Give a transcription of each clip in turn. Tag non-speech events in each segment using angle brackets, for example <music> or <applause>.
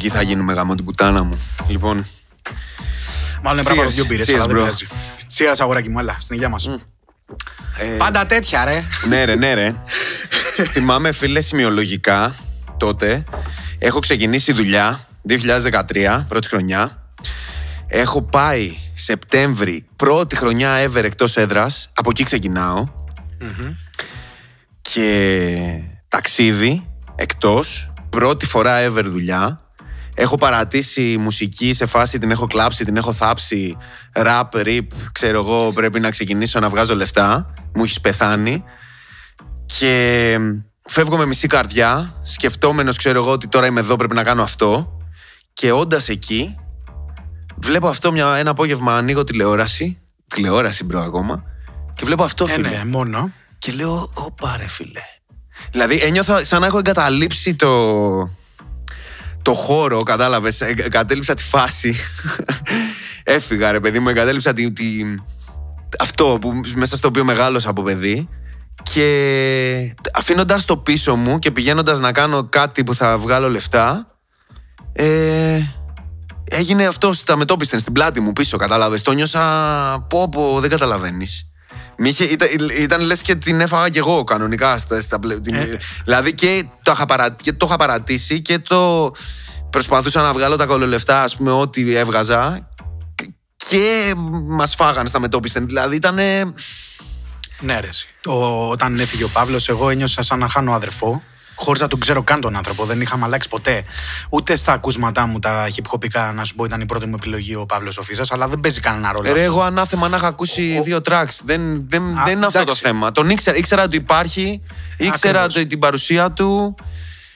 Τουρκοί θα γίνουμε γάμο την πουτάνα μου. Λοιπόν. Μάλλον είναι πράγμα δύο μπύρες, αλλά δεν πειράζει. Τσίρα, αγοράκι μου, έλα, στην υγεία μας. Ε... Πάντα τέτοια, ρε. ναι, ρε, ναι, ρε. <laughs> Θυμάμαι, φίλε, σημειολογικά τότε. Έχω ξεκινήσει δουλειά 2013, πρώτη χρονιά. Έχω πάει Σεπτέμβρη, πρώτη χρονιά ever εκτός έδρας. Από εκεί ξεκινάω. Και ταξίδι εκτός. Πρώτη φορά ever δουλειά. Έχω παρατήσει μουσική σε φάση, την έχω κλάψει, την έχω θάψει. Rap, RIP, ξέρω εγώ, πρέπει να ξεκινήσω να βγάζω λεφτά. Μου έχεις πεθάνει. Και φεύγω με μισή καρδιά, σκεφτόμενος ξέρω εγώ ότι τώρα είμαι εδώ πρέπει να κάνω αυτό και όντας εκεί βλέπω αυτό μια, ένα απόγευμα ανοίγω τηλεόραση, τηλεόραση bro ακόμα και βλέπω αυτό ε, φίλε. ναι, μόνο. Και λέω, ωπα ρε φίλε. Δηλαδή ένιωθα σαν να έχω εγκαταλείψει το, το χώρο, κατάλαβες, εγκατέλειψα τη φάση. <laughs> Έφυγα ρε παιδί μου, εγκατέλειψα τη, τη, αυτό που, μέσα στο οποίο μεγάλωσα από παιδί και αφήνοντας το πίσω μου και πηγαίνοντας να κάνω κάτι που θα βγάλω λεφτά, ε, έγινε αυτό στα μετόπισθεν στην πλάτη μου πίσω. Κατάλαβες. Το νιώσα. Πω, πω, δεν καταλαβαίνεις. Ήταν, ήταν λες και την έφαγα κι εγώ κανονικά στα, στα ε. Δηλαδή και το, είχα παρα, και το είχα παρατήσει και το προσπαθούσα να βγάλω τα κολολεφτά ας πούμε ό,τι έβγαζα και μας φάγανε στα μετόπισθεν Δηλαδή ήταν ναι, ρε. όταν έφυγε ο Παύλος, εγώ ένιωσα σαν να χάνω αδερφό. Χωρίς να τον ξέρω καν τον άνθρωπο. Δεν είχαμε αλλάξει ποτέ. Ούτε στα ακούσματά μου τα hip να σου πω, ήταν η πρώτη μου επιλογή ο Παύλος Σοφίζα, αλλά δεν παίζει κανένα ρόλο. Ρε, εγώ ανάθεμα να είχα ακούσει δύο tracks. Δεν, δεν, δεν είναι αυτό το θέμα. Τον ήξερα, ήξερα ότι υπάρχει, ήξερα την παρουσία του.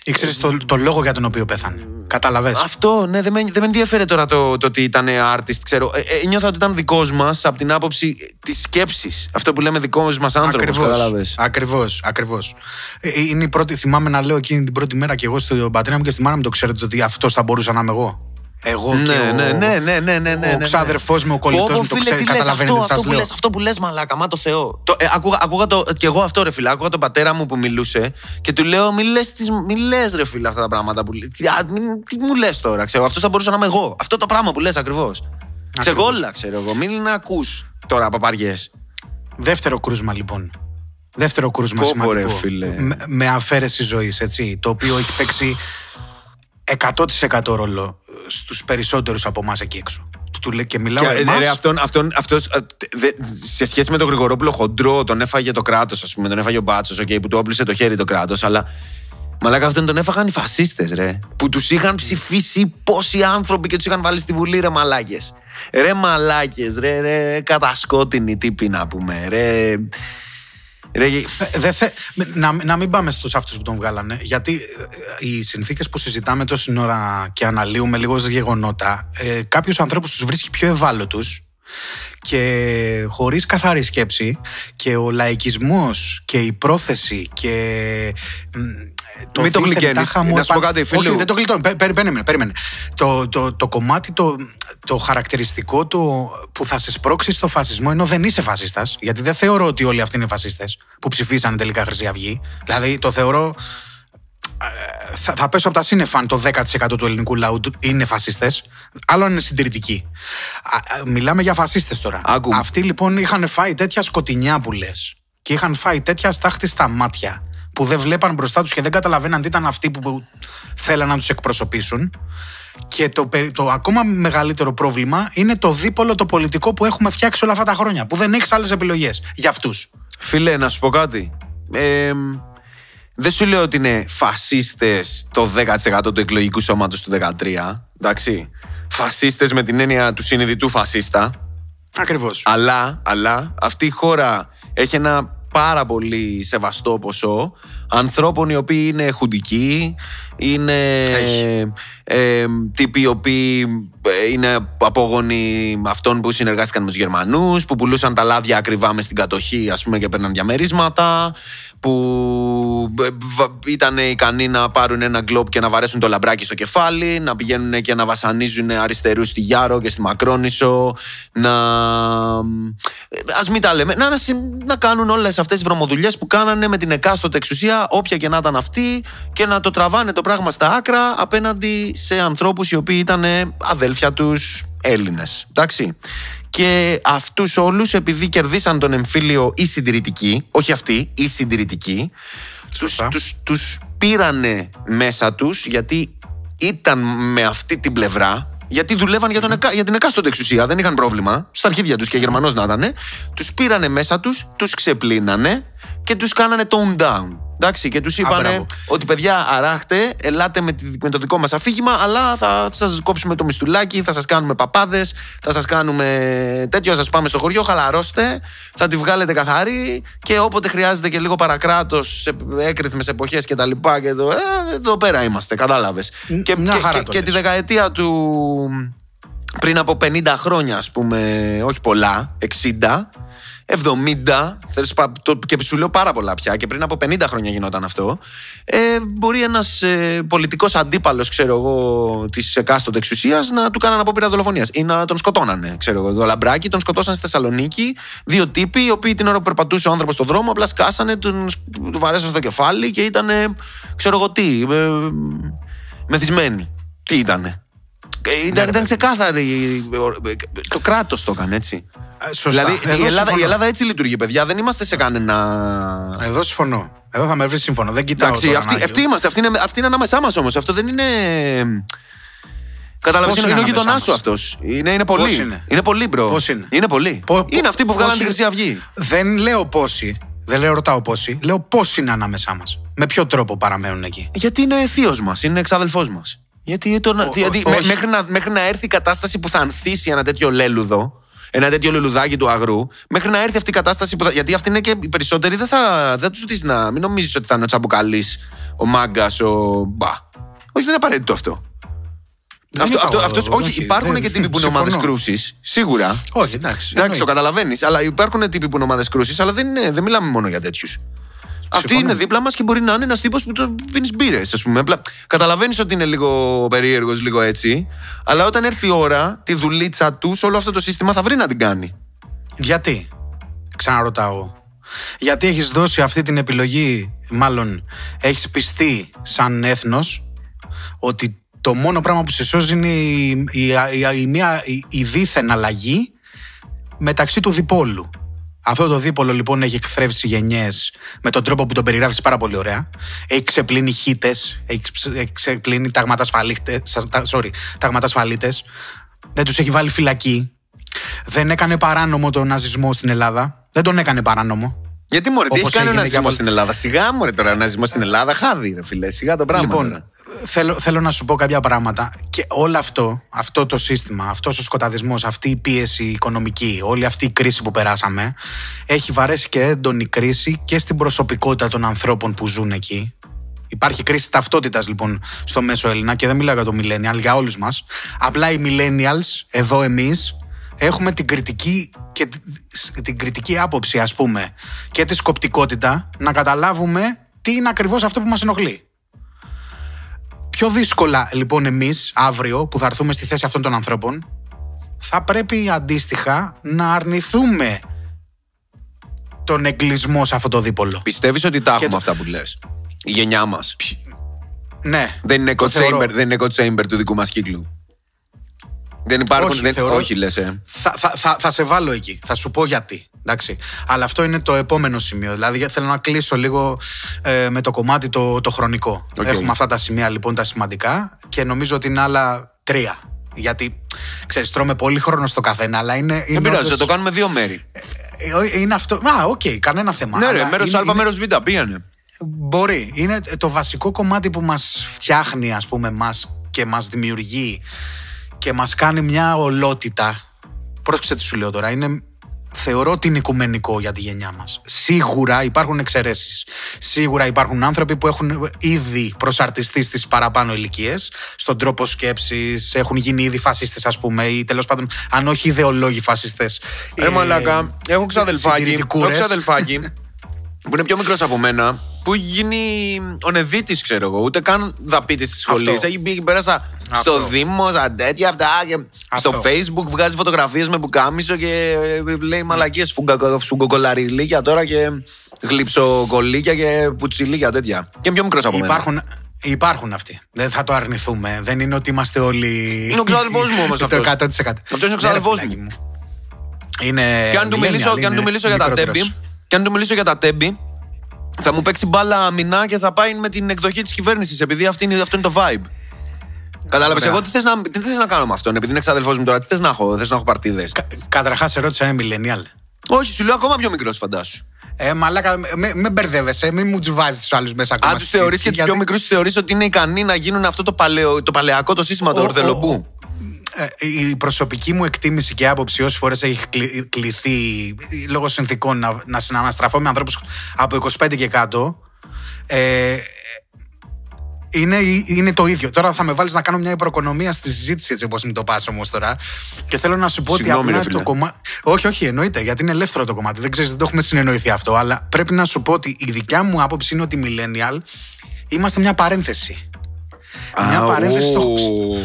Ήξερες το, το λόγο για τον οποίο πέθανε. Κατάλαβε. Αυτό, ναι, δεν με, δεν με ενδιαφέρει τώρα το, το ότι ήταν artist. Ξέρω. Ε, ε, νιώθω ότι ήταν δικός μας από την άποψη της σκέψης. Αυτό που λέμε δικός μας άνθρωπος. Ακριβώς. Ακριβώς. Ε, ε, είναι η πρώτη, θυμάμαι να λέω εκείνη την πρώτη μέρα και εγώ στον πατέρα μου και στη μάνα μου το ξέρετε ότι αυτό θα μπορούσα να είμαι εγώ. Εγώ ναι, και ναι, ναι, ναι, ναι, ναι, ναι, ναι, ο ναι. ξάδερφό μου, ο κολλητός μου το ξέρει. Καταλαβαίνετε αυτό, αυτό, που λες, αυτό που λες, μαλάκα, μα το Θεό. Το, ε, ακούγα, ακούγα το, και εγώ αυτό ρε φίλε. Ακούγα τον πατέρα μου που μιλούσε και του λέω, μη λες μη λες, ρε φίλε αυτά τα πράγματα που λέει. Τι, τι μου λες τώρα, ξέρω. Αυτός θα μπορούσα να είμαι εγώ. Αυτό το πράγμα που λες ακριβώς. Ξεγόλα, ξέρω εγώ. Μην ακούς τώρα παπαριές. Δεύτερο κρούσμα λοιπόν. Δεύτερο κρούσμα σημαντικό. φίλε. Με, με αφαίρεση ζωής, έτσι. Το οποίο έχει παίξει 100% ρόλο στους περισσότερους από εμάς εκεί έξω. Του λέει και μιλάω και, εμάς... ρε, αυτόν, αυτόν, αυτός, δε, σε σχέση με τον Γρηγορόπουλο χοντρό, τον έφαγε το κράτος, ας πούμε, τον έφαγε ο Μπάτσος, okay, που του όπλησε το χέρι το κράτος, αλλά Μαλάκα αυτόν τον έφαγαν οι φασίστες, ρε. Που τους είχαν ψηφίσει πόσοι άνθρωποι και τους είχαν βάλει στη Βουλή, ρε μαλάκες. Ρε μαλάκες, ρε, ρε, κατασκότεινοι τύποι να πούμε. Ρε, ε, θε... να, να μην πάμε στους αυτούς που τον βγάλανε. Γιατί ε, οι συνθήκες που συζητάμε τόση ώρα και αναλύουμε λίγο γεγονότα, ε, κάποιους ανθρώπους τους βρίσκει πιο ευάλωτους και χωρίς καθαρή σκέψη και ο λαϊκισμός και η πρόθεση και το Μην το γλυκένεις, να σου πω κάτι φίλου. Όχι, δεν το γλιτώνω, περίμενε, περίμενε. Το, το, το κομμάτι, το, το χαρακτηριστικό του που θα σε σπρώξει στο φασισμό ενώ δεν είσαι φασίστας, γιατί δεν θεωρώ ότι όλοι αυτοί είναι φασίστες που ψηφίσανε τελικά Χρυσή Αυγή. Δηλαδή το θεωρώ ε, θα, θα πέσω από τα σύννεφα αν το 10% του ελληνικού λαού είναι φασίστες. Άλλο αν είναι συντηρητικοί. Μιλάμε για φασίστες τώρα. Αυτοί λοιπόν είχαν φάει τέτοια σκοτεινιά που λες. Και είχαν φάει τέτοια στάχτη στα μάτια που δεν βλέπαν μπροστά τους και δεν καταλαβαίναν τι ήταν αυτοί που θέλαν να τους εκπροσωπήσουν. Και το, το ακόμα μεγαλύτερο πρόβλημα είναι το δίπολο το πολιτικό που έχουμε φτιάξει όλα αυτά τα χρόνια. Που δεν έχεις άλλες επιλογές για αυτούς. Φίλε, να σου πω κάτι. Ε, δεν σου λέω ότι είναι φασίστες το 10% του εκλογικού σώματος του 13. Εντάξει. Φασίστες με την έννοια του συνειδητού φασίστα. Ακριβώς. Αλλά, αλλά αυτή η χώρα έχει ένα πάρα πολύ σεβαστό ποσό ανθρώπων οι οποίοι είναι χουντικοί, είναι ε, τύποι οι οποίοι ε, είναι απόγονοι αυτών που συνεργάστηκαν με τους Γερμανούς, που πουλούσαν τα λάδια ακριβά μες στην κατοχή ας πούμε και παίρναν διαμερίσματα, που ε, ήταν ικανοί να πάρουν ένα γκλόπ και να βαρέσουν το λαμπράκι στο κεφάλι, να πηγαίνουν και να βασανίζουν αριστερούς στη Γιάρο και στη Μακρόνισο, να... Α μην τα λέμε. Να, να, συ- να κάνουν όλες αυτές τις βρωμοδουλειές που κάνανε με την εκάστοτε εξουσία, όποια και να ήταν αυτή, και να το τραβάνε το πράγμα στα άκρα απέναντι σε ανθρώπους οι οποίοι ήταν αδέλφια τους Έλληνες. Εντάξει. Και αυτούς όλους, επειδή κερδίσαν τον εμφύλιο οι συντηρητικοί, όχι αυτοί, οι συντηρητικοί, τους, Σωστά. τους, τους πήρανε μέσα τους γιατί ήταν με αυτή την πλευρά γιατί δουλεύαν για, τον εκα- για την εκάστοτε εξουσία, δεν είχαν πρόβλημα. Στα αρχίδια τους και Γερμανός να ήταν. Τους πήρανε μέσα τους, τους ξεπλύνανε και τους κάνανε tone down. Εντάξει, και τους είπανε μπράβο. ότι παιδιά, αράχτε, ελάτε με, τη- με το δικό μας αφήγημα, αλλά θα σας κόψουμε το μιστουλάκι, θα σας κάνουμε παπάδες, θα σας κάνουμε τέτοιο, θα σας πάμε στο χωριό, χαλαρώστε, θα τη βγάλετε καθαρή και όποτε χρειάζεται και λίγο παρακράτος σε έκρηθμε εποχές και τα λοιπά. Και το, ε, εδώ πέρα είμαστε, κατάλαβες. Και, μια και, χαρά και, το και λες. τη δεκαετία του πριν από 50 χρόνια, ας πούμε, όχι πολλά, 60, 70, θες πα- το- και σου λέω πάρα πολλά πια, και πριν από 50 χρόνια γινόταν αυτό, ε, μπορεί ένας ε, πολιτικός αντίπαλος, ξέρω εγώ, της εκάστοτε εξουσίας να του κάνανε απόπειρα δολοφονίας ή να τον σκοτώνανε, ξέρω εγώ. Το λαμπράκι τον σκοτώσαν στη Θεσσαλονίκη, δύο τύποι, οι οποίοι την ώρα που περπατούσε ο άνθρωπος στον δρόμο, απλά σκάσανε, τον, σκ- του βαρέσαν στο κεφάλι και ήταν, ξέρω εγώ τι, ε, μεθυσμένοι. Τι ήτανε; Ε, Ήταν, ήταν ξεκάθαρη. ε, Το κράτος το έκανε έτσι. Ε, σωστά. Δηλαδή Εδώ η Ελλάδα, συμφωνώ. η Ελλάδα έτσι λειτουργεί, παιδιά. Δεν είμαστε σε κανένα. Εδώ συμφωνώ. Εδώ θα με βρει σύμφωνο. Δεν κοιτάω. Εντάξει, τώρα αυτοί, να- αυτοί είμαστε. Αυτοί είναι, αυτοί είναι ανάμεσά μας όμως. Αυτό δεν είναι. Κατάλαβε, Πώς είναι, είναι είναι ο γειτονάς ανάμεσά σου μας; αυτός. Είναι, είναι πολύ. Πώς είναι; είναι πολύ, bro. Πώς είναι; Είναι πολύ. Πο- είναι αυτοί που βγάλαν τη πώς Χρυσή Αυγή. Δεν λέω πόσοι. Δεν λέω ρωτάω πόσοι. Λέω πώ είναι ανάμεσά μας. Με ποιο τρόπο παραμένουν εκεί; Γιατί είναι θείος μας, είναι εξάδελφός μας. Γιατί, τον, Ο- γιατί ο- με- όχι. μέχρι, να, μέχρι να έρθει η κατάσταση που θα ανθίσει ένα τέτοιο λέλουδο, ένα τέτοιο λουλουδάκι του αγρού, μέχρι να έρθει αυτή η κατάσταση που θα. Γιατί αυτοί είναι και οι περισσότεροι δεν θα, δεν τους ζητήσει να. Μην νομίζεις ότι θα είναι ο Τσαμπουκαλής, ο Μάγκας, ο. Μπα. Όχι, δεν είναι απαραίτητο αυτό. Δεν Αυτό, είπα αυτό, εγώ, αυτός, όχι, όχι, υπάρχουν δεν- και τύποι που είναι ομάδες συμφωνώ. κρούσης. Σίγουρα. Όχι, εντάξει, Εντάξει, το εννοείται. καταλαβαίνεις. Αλλά υπάρχουν τύποι που είναι ομάδες κρούσης, αλλά δεν, είναι, δεν μιλάμε μόνο για τέτοιους. Αυτή Συμφωνώ. είναι δίπλα μας και μπορεί να είναι ένας τύπος που το πίνεις μπύρες, ας πούμε. Απλά καταλαβαίνεις ότι είναι λίγο περίεργος, λίγο έτσι. Αλλά όταν έρθει η ώρα, τη δουλίτσα τους, όλο αυτό το σύστημα θα βρει να την κάνει. Γιατί, ξαναρωτάω. Γιατί έχεις δώσει αυτή την επιλογή, μάλλον έχεις πιστεί σαν έθνος ότι το μόνο πράγμα που σε σώζει είναι η, η, η, η, μία, η, η δίθεν αλλαγή μεταξύ του διπόλου; Αυτό το δίπολο λοιπόν έχει εκθρέψει γενιές με τον τρόπο που τον περιγράφεις πάρα πολύ ωραία. Έχει ξεπλύνει χίτες, έχει ξε- έχει ξεπλύνει ταγματασφαλίτε. Sorry, ταγματασφαλίτες. Δεν τους έχει βάλει φυλακή. Δεν έκανε παράνομο τον ναζισμό στην Ελλάδα. Δεν τον έκανε παράνομο. Γιατί μωρέ, τι έχει Όπως κάνει ο έγινε ναζισμός για- στην Ελλάδα; Σιγά μωρέ τώρα, ο ναζισμός στην Ελλάδα, χάδι, ρε φιλέ. Σιγά το πράγμα. Λοιπόν, τώρα. θέλω, θέλω να σου πω κάποια πράγματα. Και όλο αυτό, αυτό το σύστημα, αυτός ο σκοταδισμός, αυτή η πίεση οικονομική, όλη αυτή η κρίση που περάσαμε, έχει βαρέσει και έντονη κρίση και στην προσωπικότητα των ανθρώπων που ζουν εκεί. Υπάρχει κρίση ταυτότητας λοιπόν στο μέσο Έλληνα και δεν μιλάω για το millennial, για όλους μας. Απλά οι millennials, εδώ εμείς, έχουμε την κριτική, και την κριτική άποψη, ας πούμε, και τη σκοπτικότητα να καταλάβουμε τι είναι ακριβώς αυτό που μας ενοχλεί. Πιο δύσκολα λοιπόν εμείς αύριο που θα έρθουμε στη θέση αυτών των ανθρώπων θα πρέπει αντίστοιχα να αρνηθούμε τον εγκλισμό σε αυτό το δίπολο. Πιστεύεις ότι τα έχουμε το- αυτά που λες; Η γενιά μας. Ναι. Δεν είναι το echo θεωρώ. chamber, δεν είναι echo chamber του δικού μας κύκλου. Δεν υπάρχουν. Όχι, δεν, θεωρώ- όχι λες. Ε. Θα, θα, θα, θα σε βάλω εκεί. Θα σου πω γιατί. Εντάξει. Αλλά αυτό είναι το επόμενο σημείο. Δηλαδή για- θέλω να κλείσω λίγο ε, με το κομμάτι το, το χρονικό. Οκ. Έχουμε αυτά τα σημεία λοιπόν τα σημαντικά και νομίζω ότι είναι άλλα τρία. Γιατί ξέρεις, τρώμε πολύ χρόνο στο καθένα, αλλά είναι. Δεν είναι πειράζει, όντως- θα το κάνουμε δύο μέρη. ε, Είναι αυτό. Α, οκ, κανένα θέμα. ναι, ρε, Αλλά μέρος είναι- Α, είναι- μέρος Β, πήγανε. Μπορεί. Είναι το βασικό κομμάτι που μας φτιάχνει, ας πούμε, μας και μας δημιουργεί και μας κάνει μια ολότητα. Πρόσεξε τι σου λέω τώρα. Είναι, θεωρώ ότι είναι οικουμενικό για τη γενιά μας. Σίγουρα υπάρχουν εξαιρέσεις. Σίγουρα υπάρχουν άνθρωποι που έχουν ήδη προσαρτιστεί στις παραπάνω ηλικίες, στον τρόπο σκέψης, έχουν γίνει ήδη φασίστες ας πούμε ή τέλος πάντων αν όχι ιδεολόγοι φασίστες. Ε, μαλάκα, έχω ξαδελφάκι. Έχω συντηρητικούρες. ξαδελφάκι <laughs> που είναι πιο μικρός από μένα που έχει γίνει ο Νεδίτη, ξέρω εγώ. Ούτε καν δαπίτης τη σχολή. Αυτό. Έχει μπει εκεί πέρα στα- Αυτό. στο Δήμο, στα τέτοια αυτά. Και Αυτό. στο Facebook βγάζει φωτογραφίες με μπουκάμισο και ε, λέει μαλακίες φουγκοκολαριλίκια τώρα και γλυψοκολίκια και πουτσιλίκια τέτοια. Και πιο μικρός από μένα. Υπάρχουν, υπάρχουν αυτοί. Δεν θα το αρνηθούμε. Δεν είναι ότι είμαστε όλοι. Είναι ο ξάδελφός μου όμως το αυτός. 100%. Αυτός είναι ο Ναι, ξάδελφός ρε, μου. παιδάκι Είναι. Και αν του μιλήσω, millennial, και αν του είναι μιλήσω για τα μικρότερος. τέμπη, και αν του μιλήσω για τα τέμπη, θα μου παίξει μπάλα αμυνά και θα πάει με την εκδοχή της κυβέρνησης, επειδή αυτή είναι, αυτό είναι το vibe. Κατάλαβες. Ωραία. Εγώ τι θες να, τι θες να κάνω με αυτόν, επειδή είναι εξαδελφό μου τώρα, τι θες να έχω, θες να έχω παρτίδες; Κα- Καταρχάς, ερώτησα είναι millennial. Όχι, σου λέω ακόμα πιο μικρός, φαντάσου. Ε, μαλάκα, με, με μπερδεύεσαι, μην μου τσουβάζει τους άλλους μέσα ακόμα. Αν τους στη θεωρεί και συζήτηση, του πιο γιατί- μικρούς, τους θεωρείς ότι είναι ικανοί να γίνουν αυτό το, παλαιο, το παλαιακό το σύστημα του Ο- ορδελοπού. Ε, η προσωπική μου εκτίμηση και άποψη όσες φορές έχει κλει- κληθεί λόγω συνθήκων να, να συναναστραφώ με ανθρώπους από 25 και κάτω. Ε, είναι, είναι το ίδιο. Τώρα θα με βάλεις να κάνω μια υπροκονομία στη συζήτηση έτσι όπως μου το πας όμως τώρα. Και θέλω να σου πω Συγγνώμη, ότι ρε απλά φίλε. το κομμάτι. Όχι, όχι, εννοείται, γιατί είναι ελεύθερο το κομμάτι. Δεν ξέρεις, δεν το έχουμε συνεννοηθεί αυτό. Αλλά πρέπει να σου πω ότι η δικιά μου άποψη είναι ότι οι millennial είμαστε μια παρένθεση. Μια Α, παρένθεση στο, ω.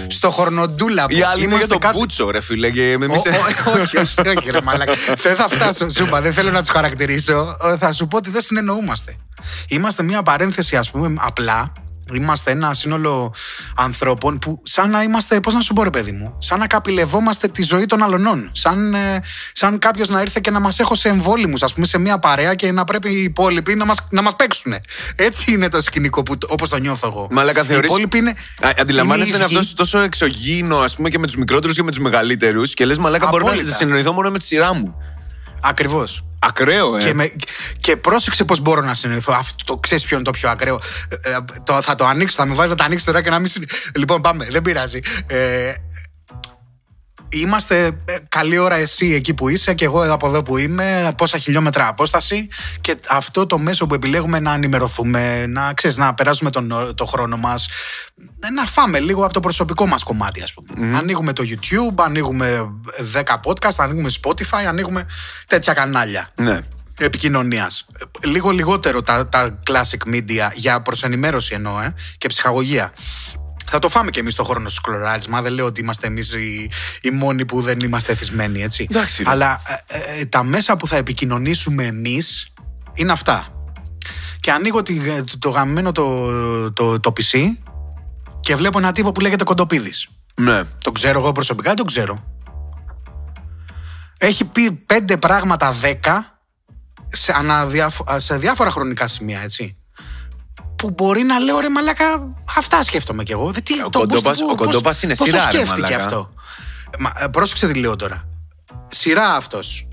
στο χορνοντούλα. Οι άλλοι είναι για Είμαστε το κάτι- πούτσο, ρε φίλε. Και εμείς... Ω, ω, όχι, όχι, όχι, ρε μαλάκα. Δεν θα φτάσω, σου είπα, δεν θέλω να τους χαρακτηρίσω. Ε, Θα σου πω ότι δεν συνεννοούμαστε. Είμαστε μια παρένθεση, ας πούμε, απλά. Είμαστε ένα σύνολο ανθρώπων που σαν να είμαστε, πώς να σου πω ρε παιδί μου, σαν να καπηλευόμαστε τη ζωή των αλλωνών. Σαν, ε, σαν κάποιος να ήρθε και να μας έχω σε εμβόλυμους, ας πούμε, σε μια παρέα και να πρέπει οι υπόλοιποι να μας, να μας παίξουν. Έτσι είναι το σκηνικό που, όπως το νιώθω εγώ. Μαλάκα, Οι θεωρείς- υπόλοιποι είναι. Α, Αντιλαμβάνεσαι είναι είναι ίδιοι. αυτός τόσο εξωγήινο, ας πούμε, και με τους μικρότερους και με τους μεγαλύτερους. Και λες, Μαλάκα, μπορώ να Απόλυτα. συνεννοηθώ μόνο με τη σειρά μου. Ακριβώς. Ακραίο, ε. Και, με, και πρόσεξε πώς μπορώ να συνεννοηθώ. Αυτό το ξέρεις ποιο είναι το πιο ακραίο. Ε, ε, το, θα το ανοίξω, θα με βάζεις να το ανοίξεις τώρα και να μην. συν- Λοιπόν, πάμε, δεν πειράζει. Ε, Είμαστε ε, καλή ώρα εσύ εκεί που είσαι και εγώ από εδώ που είμαι, πόσα χιλιόμετρα απόσταση και αυτό το μέσο που επιλέγουμε να ενημερωθούμε, να, ξέρεις, να περάσουμε τον, ω- το χρόνο μας, ε, να φάμε λίγο από το προσωπικό μας κομμάτι ας πούμε. Ανοίγουμε το YouTube, ανοίγουμε 10 podcast, ανοίγουμε Spotify, ανοίγουμε τέτοια κανάλια Ναι. επικοινωνίας. Λίγο λιγότερο τα, τα classic media για προ ενημέρωση εννοώ ε, και ψυχαγωγία. Θα το φάμε και εμείς το χρόνο τους σκλωράρισμα. Δεν λέω ότι είμαστε εμείς οι, οι μόνοι που δεν είμαστε εθισμένοι, έτσι. Εντάξει, ρε. Αλλά ε, ε, τα μέσα που θα επικοινωνήσουμε εμείς είναι αυτά. Και ανοίγω τη, το, το γαμμένο το, το, το PC και βλέπω ένα τύπο που λέγεται Κοντοπίδης. Ναι. Το ξέρω εγώ προσωπικά, δεν το ξέρω; Έχει πει πέντε πράγματα δέκα σε, αναδιαφο- σε διάφορα χρονικά σημεία, έτσι. Που μπορεί να λέω ρε μαλάκα, αυτά σκέφτομαι κι εγώ. Δεν, τι, Ο το- πώς- Κοντόπας- πώς- ο Κοντόπας είναι πώς σειρά, το ρε σκέφτηκε μαλάκα. αυτό. Μα, ε, πρόσεξε τι λέω τώρα. Σειρά αυτός.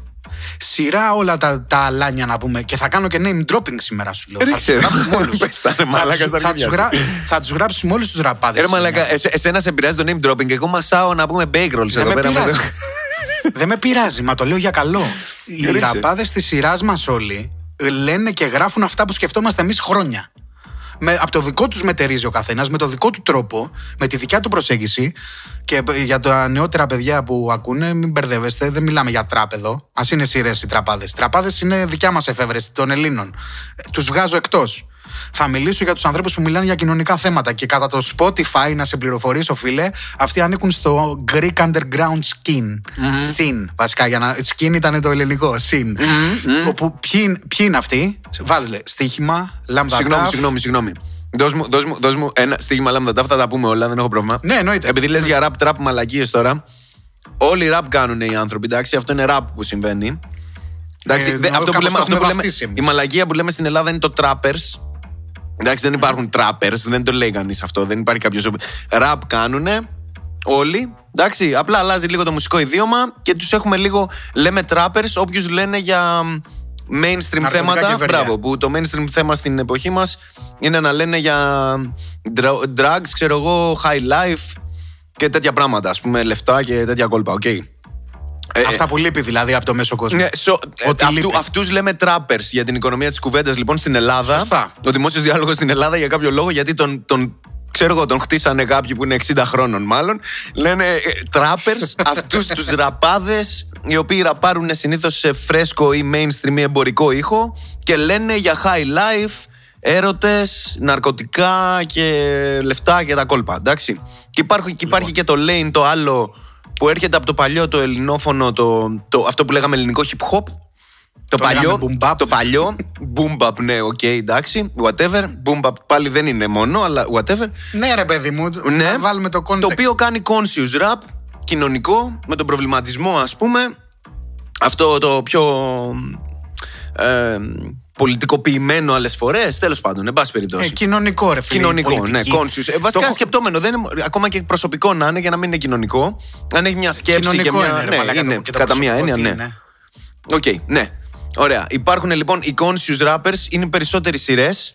Σειρά όλα τα, τα αλάνια να πούμε. Και θα κάνω και name dropping σήμερα σου λέω. Ρίξε, θα ρε. τους γράψουμε <laughs> όλους. Πες τα, ρε, Θα μαλάκα, τους- στα θα αρχίδια τους γρα- Θα τους γράψουμε όλους τους ραπάδες. Ε, Ρε σήμερα. μαλάκα, εσέ- εσένα σε πειράζει το name dropping. Εγώ μασάω να πούμε bake rolls Δεν εδώ με πέρα. πειράζει. <laughs> Δεν με πειράζει, μα το λέω για καλό. Οι Ρίξε. ραπάδες της σειράς μας όλοι ε, λένε και γράφουν αυτά που σκεφτόμαστε εμείς χρόνια. Με, από το δικό τους μετερίζει ο καθένας, με το δικό του τρόπο, με τη δικιά του προσέγγιση. Και ε, για τα νεότερα παιδιά που ακούνε, μην μπερδεύεστε, δεν μιλάμε για τράπεδο. Α είναι σειρές οι τραπάδες. Τραπάδες είναι δικιά μας εφεύρεση των Ελλήνων. Τους βγάζω εκτός. Θα μιλήσω για τους ανθρώπους που μιλάνε για κοινωνικά θέματα. Και κατά το Spotify, να σε πληροφορήσω, φίλε, αυτοί ανήκουν στο Greek Underground Skin. Scene, βασικά. Για να... Skin ήταν το ελληνικό. Scene. Όπου, ποιοι, είναι- ποιοι είναι αυτοί, βάλε στοίχημα, λάμδα Συγγνώμη, τάφ. συγγνώμη, συγγνώμη. Δώσ' μου, δώσ' μου, δώσ' μου ένα στίγμα λάμδα τάφ, θα τα πούμε όλα, δεν έχω πρόβλημα. Ναι, εννοείται. Επειδή λες για rap trap μαλακίες τώρα, όλοι rap κάνουν οι άνθρωποι, εντάξει, αυτό είναι rap που συμβαίνει. Εντάξει, Ε, δε- αυτό που κάπως λέμε, το αυτό που έχουμε λέμε, βαφτίσει εμείς. η μαλακία που λέμε στην Ελλάδα είναι το trappers. Εντάξει, δεν υπάρχουν trappers, δεν το λέει κανείς αυτό, δεν υπάρχει κάποιος. Rap κάνουνε όλοι. Εντάξει, απλά αλλάζει λίγο το μουσικό ιδίωμα και τους έχουμε λίγο. Λέμε trappers, όποιους λένε για mainstream Ναρκωτικά θέματα. και βεριά. Μπράβο, που το mainstream θέμα στην εποχή μας είναι να λένε για dra- drugs, ξέρω εγώ, high life και τέτοια πράγματα. Α πούμε, λεφτά και τέτοια κόλπα. Οκ. Ε, Αυτά που λείπει δηλαδή από το μέσο κόσμο. ναι, so, Ό,τι αυτού, λείπει. αυτούς λέμε trappers για την οικονομία της κουβέντας λοιπόν στην Ελλάδα. Σωστά. Ο δημόσιος διάλογος στην Ελλάδα για κάποιο λόγο γιατί τον, τον ξέρω εγώ, τον χτίσανε κάποιοι που είναι 60 χρόνων μάλλον. Λένε ε, trappers, <laughs> αυτούς τους ραπάδες οι οποίοι ραπάρουν συνήθως σε φρέσκο ή mainstream ή εμπορικό ήχο και λένε για high life, έρωτες, ναρκωτικά και λεφτά και τα κόλπα. Εντάξει. Και υπάρχει, και, υπάρχει και το lane το άλλο που έρχεται από το παλιό το ελληνόφωνο, το, το, αυτό που λέγαμε ελληνικό hip hop. Το, παλιό, λέγαμε boom bap. το παλιό, boom bap, ναι, οκ, εντάξει, whatever. Boom bap πάλι δεν είναι μόνο, αλλά whatever. Ναι, ρε παιδί μου, Ναι. να βάλουμε το context. Το οποίο κάνει conscious rap, κοινωνικό, με τον προβληματισμό, ας πούμε. Αυτό το πιο ε, πολιτικοποιημένο άλλες φορές, τέλος πάντων, εν πάση περιπτώσει. Ε, κοινωνικό, ρε φίλε. Κοινωνικό, η πολιτική. ναι, conscious. Ε, βασικά Το έχω- σκεπτόμενο, δεν είναι, ακόμα και προσωπικό να είναι για να μην είναι κοινωνικό. Αν έχει μια σκέψη Κοινωνικό και μια. είναι, ρε ναι, μαλάκα, είναι, το- και το κατά μία προσωπικό έννοια, τι ναι. είναι. Οκ, ναι. Ωραία. Υπάρχουν λοιπόν οι conscious rappers, είναι περισσότεροι σειρές.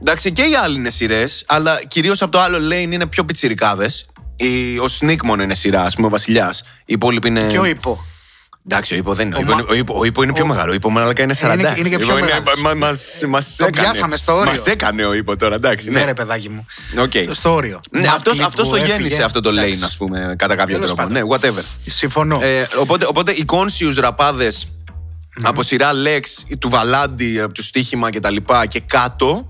Εντάξει, και οι άλλοι είναι σειρές, αλλά κυρίως από το άλλο lane είναι πιο πιτσιρικάδες. Ο Sneak μόνο είναι σειρά, ας πούμε, ο Βασιλιάς. Οι υπόλοιποι είναι. Και ο Υπό. Εντάξει, ο Υπό δεν είναι. Ο, Ο Υπό, Μα- είναι- ο, Υπό, ο Υπό είναι πιο ο- μεγάλο. Ο Υπό μαλάκα είναι 40. είναι- είναι και πιο μεγάλος. Μα, μας, μας Τον έκανε. πιάσαμε στο όριο. Μας έκανε ο Υπό τώρα, εντάξει. Ναι, Ναι, ρε παιδάκι μου. Οκ. Στο όριο. Ναι, Μαρκ αυτός, Λίπ αυτός που το έφυγε. γέννησε αυτό το Εντάξει. lane, ας πούμε, κατά κάποιο Τέλος τρόπο. πάντων. Ναι, whatever. Συμφωνώ. Ε, οπότε, οπότε οι conscious ραπάδες από σειρά Lex, του Βαλάντι, από του στοίχημα και τα λοιπά και κάτω,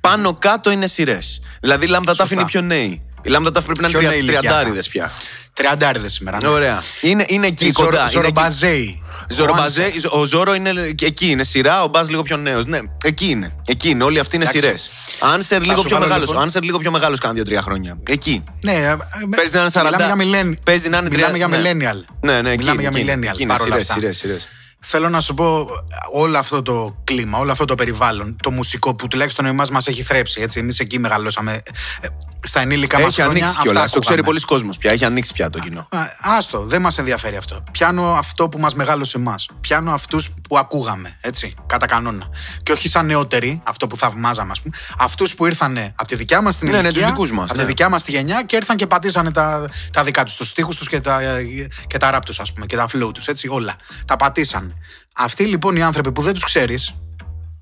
πάνω κάτω είναι σειρές. Δηλαδή η Λάμδα Τάφ είναι πιο νέοι. Η Λάμδα Τάφ πρέπει να Πιο είναι νέοι τρια- ηλικιακά. τριαντάριδες πια. Τριαντάριδες σήμερα. ναι. Ωραία. Είναι, είναι εκεί Η κοντά. Ζορο- είναι Ζορομπαζέη. εκεί. Ζορομπαζέ, ο Ζόρο είναι εκεί, είναι σειρά, ο Μπάζ λίγο πιο νέος. Ναι, εκεί είναι. Εκεί είναι. Όλοι αυτοί είναι Εντάξει. σειρές. Άνσερ λίγο σου πιο βάλω μεγάλος. λοιπόν- Άνσερ λίγο πιο μεγάλος κάνει δύο-τρία χρόνια. Εκεί. Ναι, ε, με- Παίζει να είναι 40. Μιλάμε για millennial. Παίζει να είναι Μιλάμε 30, για ναι. millennial. Ναι, ναι, εκεί Μιλάμε είναι, για εκεί είναι. millennial. Εκεί είναι, παρόλα σειρές, αυτά. σειρές, σειρές. Θέλω να σου πω όλο αυτό το κλίμα, όλο αυτό το περιβάλλον, το μουσικό που τουλάχιστον εμάς μας έχει θρέψει. Έτσι. Εμείς εκεί μεγαλώσαμε. Ε, Στα ενήλικα μας Έχει χρόνια. ανοίξει αυτά κιόλας. Το ξέρει ακούγαμε. πολλοί κόσμος πια. Έχει ανοίξει πια το κοινό. Α, Άστο, δεν μας ενδιαφέρει αυτό. Πιάνω αυτό που μας μεγάλωσε εμάς. Πιάνω αυτούς που ακούγαμε. Έτσι, κατά κανόνα. Και όχι σαν νεότεροι, αυτό που θαυμάζαμε, ας πούμε. Αυτούς που ήρθαν από τη δικιά μας την Ναι, ναι, ηλικία. τους δικούς μας, Από ναι. τη δικιά μας τη γενιά και ήρθαν και πατήσανε τα, τα δικά τους, τους στίχους τους και τα, και τα rap τους, ας πούμε, και τα flow τους. Έτσι, όλα. Τα πατήσανε. Αυτοί λοιπόν οι άνθρωποι που δεν τους ξέρεις,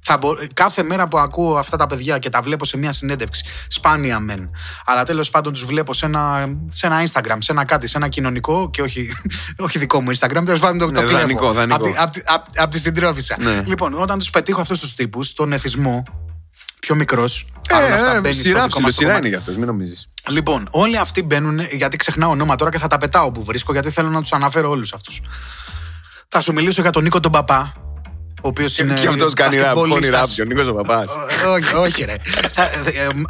θα μπο... Κάθε μέρα που ακούω αυτά τα παιδιά και τα βλέπω σε μια συνέντευξη, σπάνια μεν. Αλλά τέλος πάντων τους βλέπω σε ένα, σε ένα Instagram, σε ένα κάτι, σε ένα κοινωνικό και όχι, <laughs> όχι δικό μου Instagram. Τέλος πάντων το, το Ναι, κλέβω. δανεικό, δανεικό. Από τη, απ' τη- απ' απ' τη συντρόφισσα. Ναι. Λοιπόν, όταν τους πετύχω αυτούς τους τύπους, τον εθισμό, πιο μικρός. Ε, ε, σειρά, ψηλό, σειρά είναι για αυτό, μην νομίζεις. Λοιπόν, όλοι αυτοί μπαίνουν, γιατί ξεχνάω ονόμα τώρα και θα τα πετάω που βρίσκω, γιατί θέλω να τους αναφέρω όλους αυτούς. Θα σου μιλήσω για τον Νίκο τον Παπά, ο οποίος είναι. Και αυτός κάνει ραπ. Φωνή μπασκετμπολίστας. ραπ. Και ο Νίκος ο παπάς. όχι, όχι, ρε.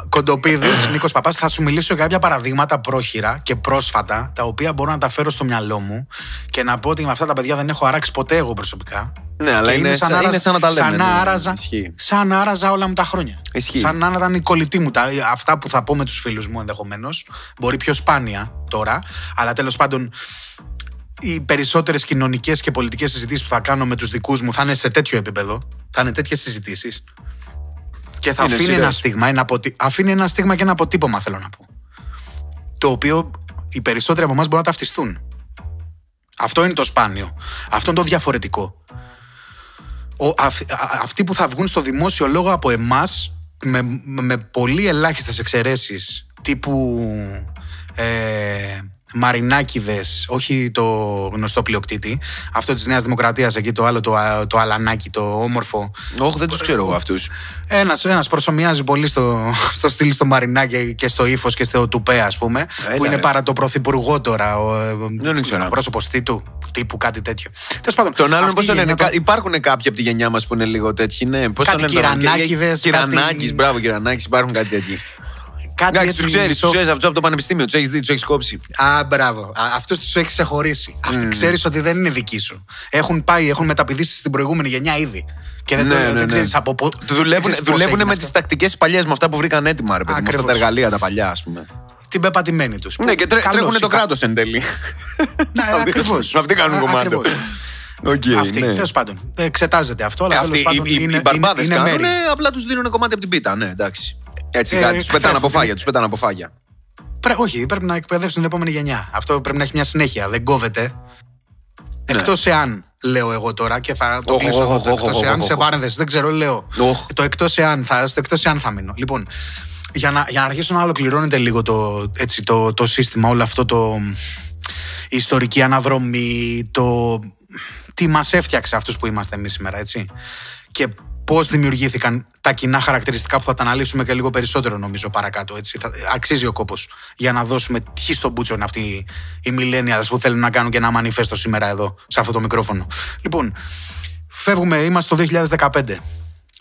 Κοντοπίδης, Νίκος Παπάς, θα σου μιλήσω για κάποια παραδείγματα πρόχειρα και πρόσφατα, τα οποία μπορώ να τα φέρω στο μυαλό μου και να πω ότι με αυτά τα παιδιά δεν έχω αράξει ποτέ εγώ προσωπικά. Ναι, αλλά Και είναι σαν- άραζα- είναι σαν να τα λέμε, Σαν να ναι, άραζα, ισχύει. σαν να άραζα όλα μου τα χρόνια. Ισχύει. Σαν να ήταν η κολλητή μου. Τα, αυτά που θα πω με τους φίλους μου ενδεχομένως. Μπορεί πιο σπάνια τώρα, αλλά τέλος πάντων οι περισσότερες κοινωνικές και πολιτικές συζητήσεις που θα κάνω με τους δικούς μου θα είναι σε τέτοιο επίπεδο. Θα είναι τέτοιες συζητήσεις. Και θα Είναι αφήνει σειρές. ένα στίγμα, ένα αποτι... αφήνει ένα στίγμα και ένα αποτύπωμα, θέλω να πω. Το οποίο οι περισσότεροι από εμάς μπορούν να ταυτιστούν. Αυτό είναι το σπάνιο. Αυτό είναι το διαφορετικό. Ο, αυ- α- αυτοί που θα βγουν στο δημόσιο λόγο από εμάς με, με πολύ ελάχιστες εξαιρέσεις τύπου ε, μαρινάκιδες, όχι το γνωστό πλειοκτήτη, αυτό της Νέας Δημοκρατίας εκεί το άλλο το, α- το αλανάκι, το όμορφο. Όχι, δεν τους ξέρω εγώ αυτούς. Ένας, ένας προσωμιάζει πολύ στο, στο στυλ στο μαρινάκι και στο ύφος και στο τουπέ, ας πούμε, Έλα, που είναι ρε. παρά το πρωθυπουργό τώρα, ο, Δεν ήξερα. ο πρόσωπος τίτου, τύπου κάτι τέτοιο. Τέλος πάντων, Τον άλλον, αυτή πώς η τον λένε. γενιά κα- Υπάρχουν κάποιοι από τη γενιά μας που είναι λίγο τέτοιοι. Ναι, πώς Κάτι τον λένε. κυρανάκηδες, Κυρανάκης, κάτι- μπράβο, κυρανάκης, υπάρχουν κάτι τέτοιοι. Κάτι Εντάξει, έτσι τους ξέρεις, τους soft- ξέρει αυτού από το πανεπιστήμιο, τους έχεις δει, τους έχεις κόψει. Α, μπράβο. Αυτούς τους έχεις ξεχωρίσει. Αυτοί ξέρεις ότι δεν είναι δικοί σου. Έχουν πάει, έχουν μεταπηδήσει στην προηγούμενη γενιά ήδη. Και δεν, Ναι, το- ναι, δεν ναι. ξέρεις από πού. Του δουλεύουν, δουλεύουν με τις τακτικές παλιές, με αυτά που βρήκαν έτοιμα, ρε παιδί μου. Αυτά Ακριβώς. τα εργαλεία τα παλιά, ας πούμε. Την πεπατημένη τους. Ναι, και τρέ, τρέχουν το κράτος εν τέλει. Ναι, ακριβώς. Αυτοί κάνουν κομμάτι. Οκ, Αυτή, ναι. τέλος πάντων. Εξετάζεται αυτό, αλλά Ε, τέλος Αυτοί πάντων οι, οι, είναι, οι μπαρμπάδες είναι, είναι κάνουν, μέρη. απλά τους δίνουν κομμάτι από την πίτα. Ναι, εντάξει. Έτσι, Ε, κάτι. Τους πετάνε ξέφυγε. από φάγια, τους πετάνε από φάγια. Πρέ- όχι, πρέπει να εκπαιδεύσουν την επόμενη γενιά. Αυτό πρέπει να έχει μια συνέχεια. Δεν κόβεται. Εκτός εάν, λέω εγώ τώρα και θα το Ναι. Οχ, κλείσω οχ, εδώ. Το οχ, εκτός οχ, εάν οχ, σε οχ. παρένθεση, δεν ξέρω, λέω. Οχ. Το εκτός εάν θα, στο εκτός εάν θα μείνω. Λοιπόν, για να, για να αρχίσω να ολοκληρώνεται λίγο το, έτσι, το, το σύστημα, όλο αυτό το. η ιστορική αναδρομή, το. τι μας έφτιαξε αυτούς που είμαστε εμείς σήμερα, έτσι. Και πώς δημιουργήθηκαν τα κοινά χαρακτηριστικά που θα τα αναλύσουμε και λίγο περισσότερο νομίζω παρακάτω. Έτσι. Θα, αξίζει ο κόπος για να δώσουμε τυχή στον Μπούτσον αυτοί οι millennials που θέλουν να κάνουν και ένα μανιφέστο σήμερα εδώ, σε αυτό το μικρόφωνο. Λοιπόν, φεύγουμε, είμαστε το 2015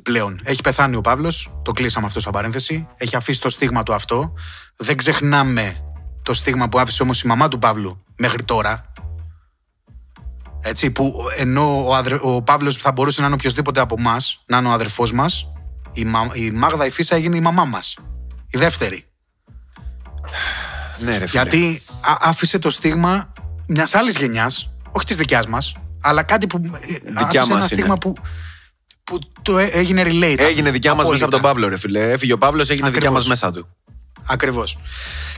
πλέον. Έχει πεθάνει ο Παύλος, το κλείσαμε αυτό σαν παρένθεση. Έχει αφήσει το στίγμα του αυτό. Δεν ξεχνάμε το στίγμα που άφησε όμως η μαμά του Παύλου μέχρι τώρα. Έτσι, που ενώ ο, αδρε... ο Παύλος θα μπορούσε να είναι οποιοδήποτε από εμάς, να είναι ο αδερφός μας, η, Μα... η Μάγδα η Φίσα έγινε η μαμά μας. Η δεύτερη. Ναι, ρε φίλε. Γιατί α- άφησε το στίγμα μιας άλλης γενιάς, όχι της δικιάς μας, αλλά κάτι που. ε, άφησε μας ένα είναι. στίγμα που, που το έ- έγινε relate. Έγινε δικιά μας μέσα από τον Απόλυτα. Παύλο, ρε φίλε. Έφυγε ο Παύλος, έγινε δικιά μας Ακριβώς. μέσα του. Ακριβώς.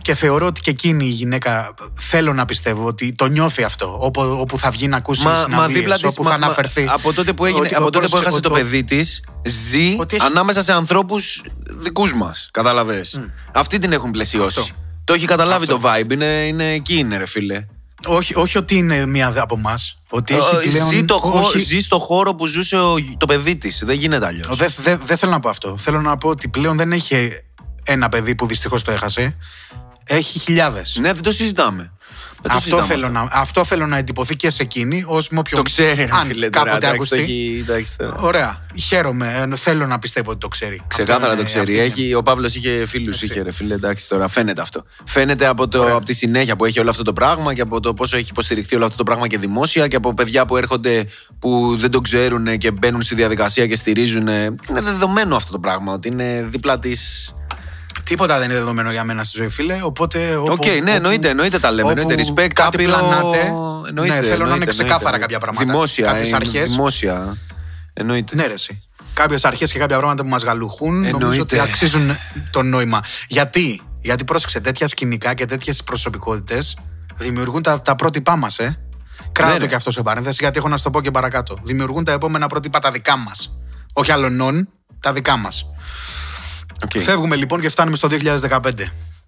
Και θεωρώ ότι και εκείνη η γυναίκα, θέλω να πιστεύω ότι το νιώθει αυτό. Όπου, όπου θα βγει να ακούσει Μα, μα συναυλίες, δίπλα τη. όπου θα αναφερθεί. Από τότε που, έγινε, ότι- από τότε που πρόσεξε, έχασε το ότι- παιδί της, ζει ότι έχει- ανάμεσα σε ανθρώπους δικούς μας. Κατάλαβε. Αυτοί την έχουν πλαισιώσει. Αυτό. Το έχει καταλάβει Αυτό. το vibe. Είναι, είναι εκεί, είναι, ρε φίλε. Όχι, όχι ότι είναι μία από εμάς. Ότι έχει Ε, πλέον. ζει, το χώ- όχι- ζει στο χώρο που ζούσε ο- το παιδί της. Δεν γίνεται αλλιώς. Δεν δε, δεν θέλω να πω αυτό. Θέλω να πω ότι πλέον δεν έχει ένα παιδί που δυστυχώς το έχασε. Έχει χιλιάδες. Ναι, δεν το συζητάμε. Δεν το Αυτό συζητάμε θέλω, να, αυτό θέλω να εντυπωθεί και σε εκείνη ως με όποιον. Το ξέρει, ρε αν φίλε. Τώρα, κάποτε εντάξει, το ακουστεί. έχει- εντάξει, τώρα. Ωραία. Χαίρομαι. Ε, Θέλω να πιστεύω ότι το ξέρει. Ξεκάθαρα Αυτό το είναι- ξέρει. αυτή είναι. Έχει, ο Παύλος είχε φίλους, είχε ρε φίλε. Εντάξει τώρα, φαίνεται αυτό. Φαίνεται από, το, από τη συνέχεια που έχει όλο αυτό το πράγμα και από το πόσο έχει υποστηριχθεί όλο αυτό το πράγμα και δημόσια και από παιδιά που έρχονται που δεν το ξέρουν και μπαίνουν στη διαδικασία και στηρίζουν. Είναι δεδομένο αυτό το πράγμα ότι είναι δίπλα τη. Τίποτα δεν είναι δεδομένο για μένα στη ζωή, φίλε. Οπότε. Οκ, όπου- ναι, όπου- εννοείται, εννοείται τα λέμε. όπου Εννοείται respect, κάτι άπειρο. πλανάτε. Εννοείται, ναι, θέλω να είναι εννοείται, ξεκάθαρα εννοείται. κάποια πράγματα. Δημόσια, Κάποιες ε, αρχές. δημόσια. Εννοείται. Ναι, ρε, εσύ. Κάποιες αρχές και κάποια πράγματα που μας γαλουχούν νομίζω Εννοείται. ότι αξίζουν το νόημα. Γιατί, Γιατί πρόσεξε, τέτοια σκηνικά και τέτοιες προσωπικότητες δημιουργούν τα, τα πρότυπά μας, ε. Κράτα Ναι, το ρε. και αυτό σε παρένθεση, γιατί έχω να σου το πω και παρακάτω. Δημιουργούν τα επόμενα πρότυπα τα δικά μας. Όχι άλλων, τα δικά μας. Οκ. Φεύγουμε λοιπόν και φτάνουμε στο 2015.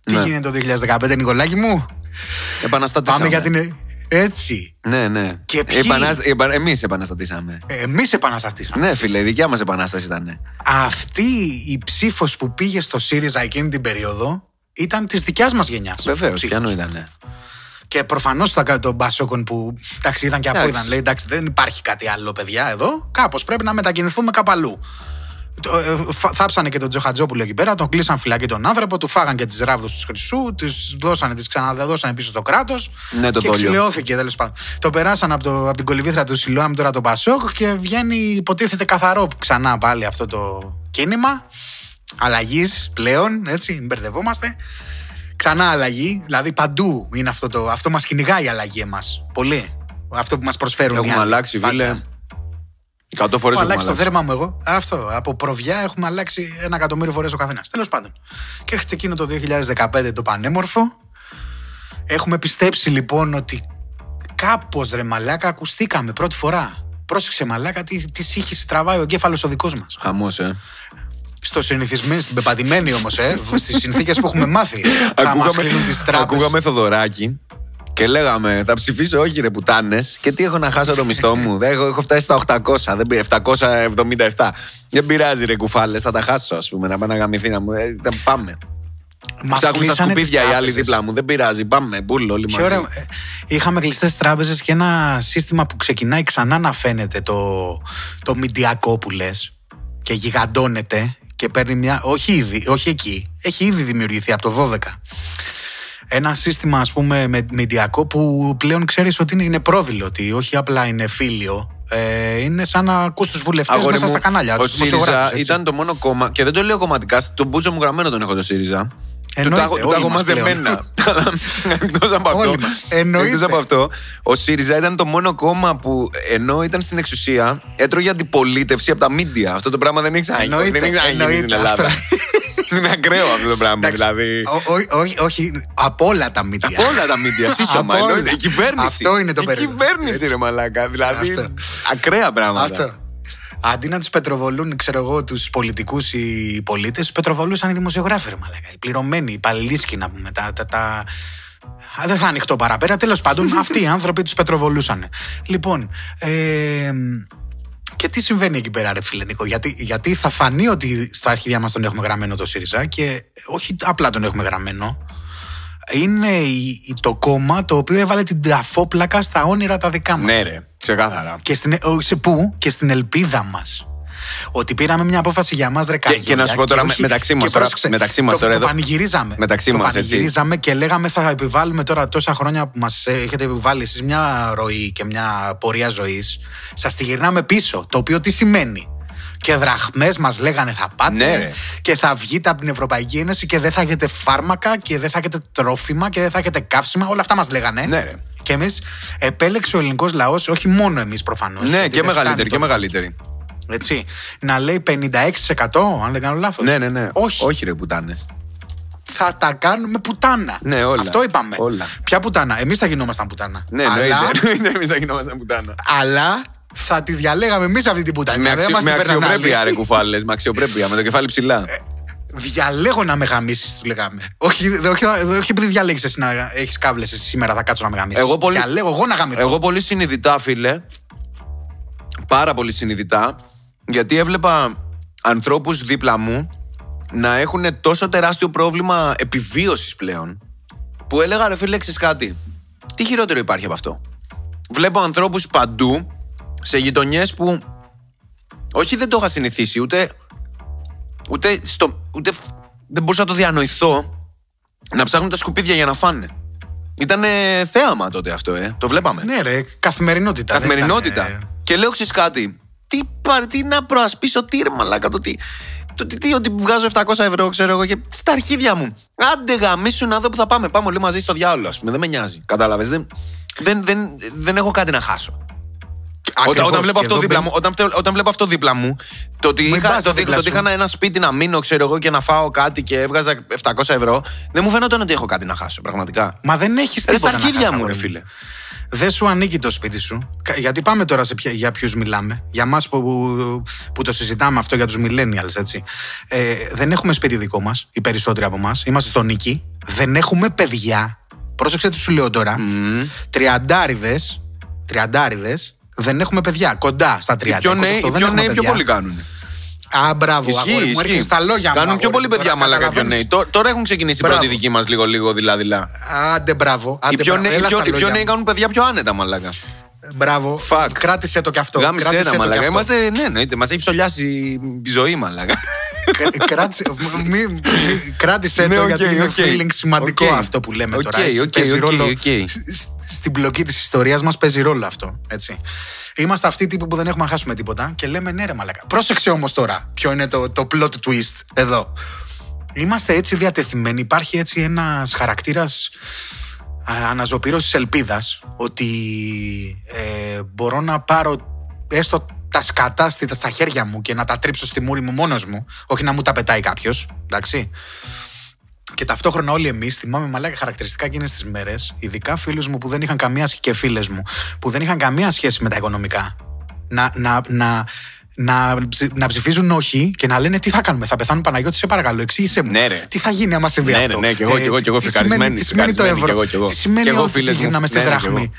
Τι Ναι. γίνεται το 2015, Νικολάκη μου; Επαναστατήσαμε. Πάμε για την. Έτσι. Ναι, ναι. Και ποιοι; Επαναστα... επα... Εμείς επαναστατήσαμε. Εμείς επαναστατήσαμε. Ναι, φίλε, η δικιά μας επανάσταση ήταν. Αυτή η ψήφος που πήγε στο ΣΥΡΙΖΑ εκείνη την περίοδο ήταν της δικιάς μας γενιάς. Βεβαίως, πιανού ήταν. Και προφανώς των Μπασόκων που εντάξει, ήταν και από Εντάξει. είδαν. Λέει εντάξει, δεν υπάρχει κάτι άλλο, παιδιά, εδώ. Κάπως πρέπει να μετακινηθούμε κάπου αλλού. Το, ε, φα- Θάψανε και τον Τζοχατζόπουλο εκεί πέρα, τον κλείσαν φυλακή τον άνθρωπο, του φάγαν και τις ράβδους του χρυσού, τις δώσανε, τις ξαναδώσανε πίσω στο κράτος. Ναι, το και δόλιο. ξυλιώθηκε τέλος πάντων. Το περάσαν από, το, από την κολυβήθρα του Σιλόαμ τώρα το Πασόκ και βγαίνει, υποτίθεται καθαρό ξανά πάλι αυτό το κίνημα. Αλλαγής πλέον, έτσι, μην μπερδευόμαστε. Ξανά αλλαγή, δηλαδή παντού είναι αυτό το. Αυτό μας κυνηγάει η αλλαγή εμάς. Πολύ. Αυτό που μας προσφέρουν. οι Έχουμε άλλοι. αλλάξει, Πάντα. φίλε. Εκατό φορές Έχω έχουμε αλλάξει το αλλάξει. δέρμα μου εγώ. Αυτό. Από προβιά έχουμε αλλάξει ένα εκατομμύριο φορές ο καθένας. Τέλος πάντων. Και έρχεται εκείνο το 2015 το πανέμορφο. Έχουμε πιστέψει λοιπόν ότι κάπως ρε μαλάκα ακουστήκαμε πρώτη φορά. Πρόσεξε μαλάκα τι, τι σύγχυση τραβάει ο εγκέφαλος ο δικός μας. Χαμός, ε. Στο συνηθισμένο, στην πεπατημένη όμως, ε, στις συνθήκες που έχουμε μάθει. <laughs> θα μας κλείνουν τις τράπεζε. ακούγαμε Θοδωράκι και λέγαμε θα ψηφίσω όχι ρε πουτάνες και τι έχω να χάσω το μισθό μου; Δεν έχω, έχω φτάσει στα 800, δεν πήρε 777. Δεν πειράζει ρε κουφάλες, θα τα χάσω ας πούμε να πάνε να γαμηθεί να μου. Ε, δεν πάμε. Μας Ψάχνουν στα κλείσανε τις σκουπίδια οι άλλοι τράπεζες. δίπλα μου. Δεν πειράζει, πάμε. Μπουλ όλοι Και μαζί. ωραία, ε, είχαμε κλειστές τράπεζες και ένα σύστημα που ξεκινάει ξανά να φαίνεται το, το μηντιακό που λες και γιγαντώνεται και παίρνει μια. Όχι, ήδη, όχι εκεί. Έχει ήδη δημιουργηθεί από το 12. Ένα σύστημα, ας πούμε, με μηντιακό που πλέον ξέρεις ότι είναι, είναι πρόδειλο, ότι όχι απλά είναι φίλιο. Ε, είναι σαν να ακούς τους βουλευτές Αγόρι μέσα μου, στα κανάλια. Ο τους δημοσιογράφους, ΣΥΡΙΖΑ έτσι. ήταν το μόνο κόμμα. Και δεν το λέω κομματικά. Τον μπούτσο μου γραμμένο τον έχω το ΣΥΡΙΖΑ. Του Εννοείται, <laughs> τα έχω- του τα όλοι έχω μας πλέον. μαζεμένα. Εκτός από αυτό. Όλοι μας. Εννοείται. Εκτός από αυτό, ο ΣΥΡΙΖΑ ήταν το μόνο κόμμα που ενώ ήταν στην εξουσία, έτρωγε αντιπολίτευση από τα μίντια. Αυτό το πράγμα δεν έχει ξαναγίνει. Εννοείται, Δεν έχει ξαναγίνει στην εννοείται Ελλάδα. αυτό. <laughs> Είναι ακραίο αυτό το πράγμα. Εντάξει, Δηλαδή. ο- ο- όχι, όχι, από όλα τα μύτια. Από όλα τα μίντια. Σύσσωμα. Από όλα. εννοείται. Η κυβέρνηση. Αυτό είναι το Η περίεργο. κυβέρνηση, Έτσι. ρε Μαλάκα. Δηλαδή. Αυτό. Ακραία πράγματα. Αυτό. Αντί να τους πετροβολούν, ξέρω εγώ, τους πολιτικούς ή οι πολίτες, τους πετροβολούσαν οι δημοσιογράφοι, ρε μαλάκα. Οι πληρωμένοι, οι παλιλίσκοι να πούμε. Τα, τα, τα... Α, Δεν θα ανοιχτώ παραπέρα. Τέλος πάντων, <laughs> αυτοί οι άνθρωποι τους πετροβολούσαν. Λοιπόν, ε, και τι συμβαίνει εκεί πέρα, ρε φίλε Νίκο; Γιατί, γιατί θα φανεί ότι στα αρχίδια μας τον έχουμε γραμμένο το ΣΥΡΙΖΑ και όχι απλά τον έχουμε γραμμένο. Είναι η- το κόμμα το οποίο έβαλε την ταφόπλακα στα όνειρα τα δικά μας. Ναι, ρε, ξεκάθαρα. Και στην, ο, σε πού; Και στην ελπίδα μας. Ότι πήραμε μια απόφαση για μας, ρε Και- και να σου πω τώρα, όχι- μεταξύ μας και τώρα- πρόσεξε, μεταξύ μας το, τώρα το εδώ- πανηγυρίζαμε. μεταξύ το μας, έτσι. πανηγυρίζαμε και λέγαμε θα επιβάλλουμε τώρα τόσα χρόνια που μας έχετε επιβάλει εσείς μια ροή και μια πορεία ζωής. Σας τη γυρνάμε πίσω. Το οποίο τι σημαίνει; Και δραχμές μας λέγανε θα πάτε Ναι, ρε. και θα βγείτε από την Ευρωπαϊκή Ένωση και δεν θα έχετε φάρμακα και δεν θα έχετε τρόφιμα και δεν θα έχετε καύσιμα. Όλα αυτά μας λέγανε. Ναι, ρε. Και εμείς επέλεξε ο ελληνικός λαός, όχι μόνο εμείς προφανώς. Ναι, και μεγαλύτερη, και μεγαλύτερη. Έτσι. Να λέει 56% αν δεν κάνω λάθος. Ναι, ναι, ναι. Όχι. Όχι, ρε, πουτάνες. Θα τα κάνουμε πουτάνα. Ναι, όλα. Αυτό είπαμε. Όλα. Ποια πουτάνα; Εμείς θα γινόμασταν πουτάνα. Ναι, αλλά, <laughs> εννοείται. Εμείς θα γινόμασταν πουτάνα. αλλά θα τη διαλέγαμε εμείς αυτή την πουτάνα. Με, Δεν αξιο, μας με τη φέρναν αξιοπρέπεια, άλλοι. ρε κουφάλες. Με αξιοπρέπεια, με το κεφάλι ψηλά. Διαλέγω να με γαμίσεις, του λέγαμε. Όχι, δε- όχι, δε- όχι επειδή διαλέγει εσύ να έχεις κάβλες εσύ σήμερα, θα κάτσω να με γαμίσεις. Εγώ πολύ- Διαλέγω εγώ να γαμηθώ. Εγώ πολύ συνειδητά, φίλε. Πάρα πολύ συνειδητά. Γιατί έβλεπα ανθρώπους δίπλα μου να έχουν τόσο τεράστιο πρόβλημα επιβίωσης πλέον. Που έλεγα ρε φίλε, ξέρεις κάτι; Τι χειρότερο υπάρχει από αυτό; Βλέπω ανθρώπους παντού σε γειτονιές που όχι δεν το είχα συνηθίσει ούτε ούτε, στο, ούτε φ- δεν μπορούσα να το διανοηθώ να ψάχνουν τα σκουπίδια για να φάνε. Ήτανε θέαμα τότε αυτό, ε. Το βλέπαμε. Ναι, ρε, καθημερινότητα. δεν Καθημερινότητα. ήταν, ε, Και λέω ξέρει κάτι. Τι, πα- τι να προασπίσω, τι ρε μαλάκα, το τι. Το τι, τι, ότι βγάζω 700 ευρώ, ξέρω εγώ, και στα αρχίδια μου. Άντε γαμίσου να δω που θα πάμε. Πάμε όλοι μαζί στο διάολο, ας πούμε. Δεν με νοιάζει. Κατάλαβες. Δεν, δεν, δεν, δεν έχω κάτι να χάσω. Όταν, Ακριβώς. όταν, βλέπω Και αυτό εδώ δίπλα μπαίνει- μου, όταν, φτε- όταν βλέπω αυτό δίπλα μου, το ότι Μην είχα, πας το, ότι- δίπλα το ότι σου. είχα ένα σπίτι να μείνω, ξέρω εγώ, και να φάω κάτι και έβγαζα 700 ευρώ, δεν μου φαίνονταν ότι έχω κάτι να χάσω, πραγματικά. Μα δεν έχεις Ρε τίποτα. στα να αρχίδια χάσεις, μου, ρε αγόρι φίλε. Δεν σου ανήκει το σπίτι σου. Κα- Γιατί πάμε τώρα σε ποια, για ποιους μιλάμε. Για εμά που, που, που το συζητάμε αυτό για τους millennials, έτσι. Ε, δεν έχουμε σπίτι δικό μας, οι περισσότεροι από εμά. Είμαστε στο νίκη. Δεν έχουμε παιδιά. Πρόσεξε τι σου λέω τώρα. Τριαντάριδες. Τριαντάριδες. Δεν έχουμε παιδιά. Κοντά στα 30. Οι πιο 28, νέοι, οι δεν πιο, έχουμε νέοι πιο παιδιά. πολύ κάνουν. Α, μπράβο. Ισχύει, αγόρι μου, ισχύει. έρχεσαι στα λόγια μου. Κάνουν πιο αγόρι πολύ μου, παιδιά τώρα μαλάκα πιο καταλαβαίνεις. νέοι. Τω- Τώρα έχουν ξεκινήσει οι Μπράβο. πρώτοι δικοί μα λίγο-λίγο δειλά-δειλά. Άντε, μπράβο. Οι Άντε, πιο, μπράβο. νέοι, οι Έλα πιο, στα οι πιο λόγια νέοι μου. κάνουν παιδιά πιο άνετα μαλάκα. Μπράβο. Fuck. Κράτησε το κι αυτό. Γάμισε Κράτησε ένα το κι μαλάκα. αυτό. Είμαστε, ναι, εννοείται. Μας έχει ψωλιάσει η ζωή μαλάκα. Κα- κράτησε, μη- μη- κράτησε Ναι, το οκ, γιατί είναι OK. feeling σημαντικό Οκ. αυτό που λέμε Οκ, τώρα. Έχει- οκ, παίζει οκ, ρόλο οκ. σ- Στην πλοκή της ιστορίας μας παίζει ρόλο αυτό. Έτσι. Είμαστε αυτοί οι τύποι που δεν έχουμε να χάσουμε τίποτα και λέμε ναι ρε μαλάκα. Πρόσεξε όμως τώρα ποιο είναι το, το plot twist εδώ. Είμαστε έτσι διατεθειμένοι. Υπάρχει έτσι ένας χαρακτήρας α, αναζωπήρωσης ελπίδας ότι ε, μπορώ να πάρω έστω τα σκατά στη- στα χέρια μου και να τα τρίψω στη μούρη μου μόνος μου, όχι να μου τα πετάει κάποιος, εντάξει. Και ταυτόχρονα όλοι εμείς θυμάμαι μαλάκα χαρακτηριστικά εκείνες τις μέρες, ειδικά φίλους μου που δεν είχαν καμία σχέση και φίλες μου που δεν είχαν καμία σχέση με τα οικονομικά. Να, να, να, να, ψη- να ψηφίζουν όχι και να λένε τι θα κάνουμε, θα πεθάνουν Παναγιώτης, σε παρακαλώ, εξήγησέ μου. Ναι, ρε. Τι θα γίνει άμα συμβεί Ναι, αυτό; ναι, ναι, και εγώ, και εγώ, και εγώ, τι φρικαρισμένη, σημαίνει- Τι σημαίνει το φρικαρισμένη, ευρώ, και εγώ, και εγώ. τι σημαίνει Και εγώ, ότι φίλες μου, γυρνάμε στη ναι, ναι, και δραχμή. εγώ.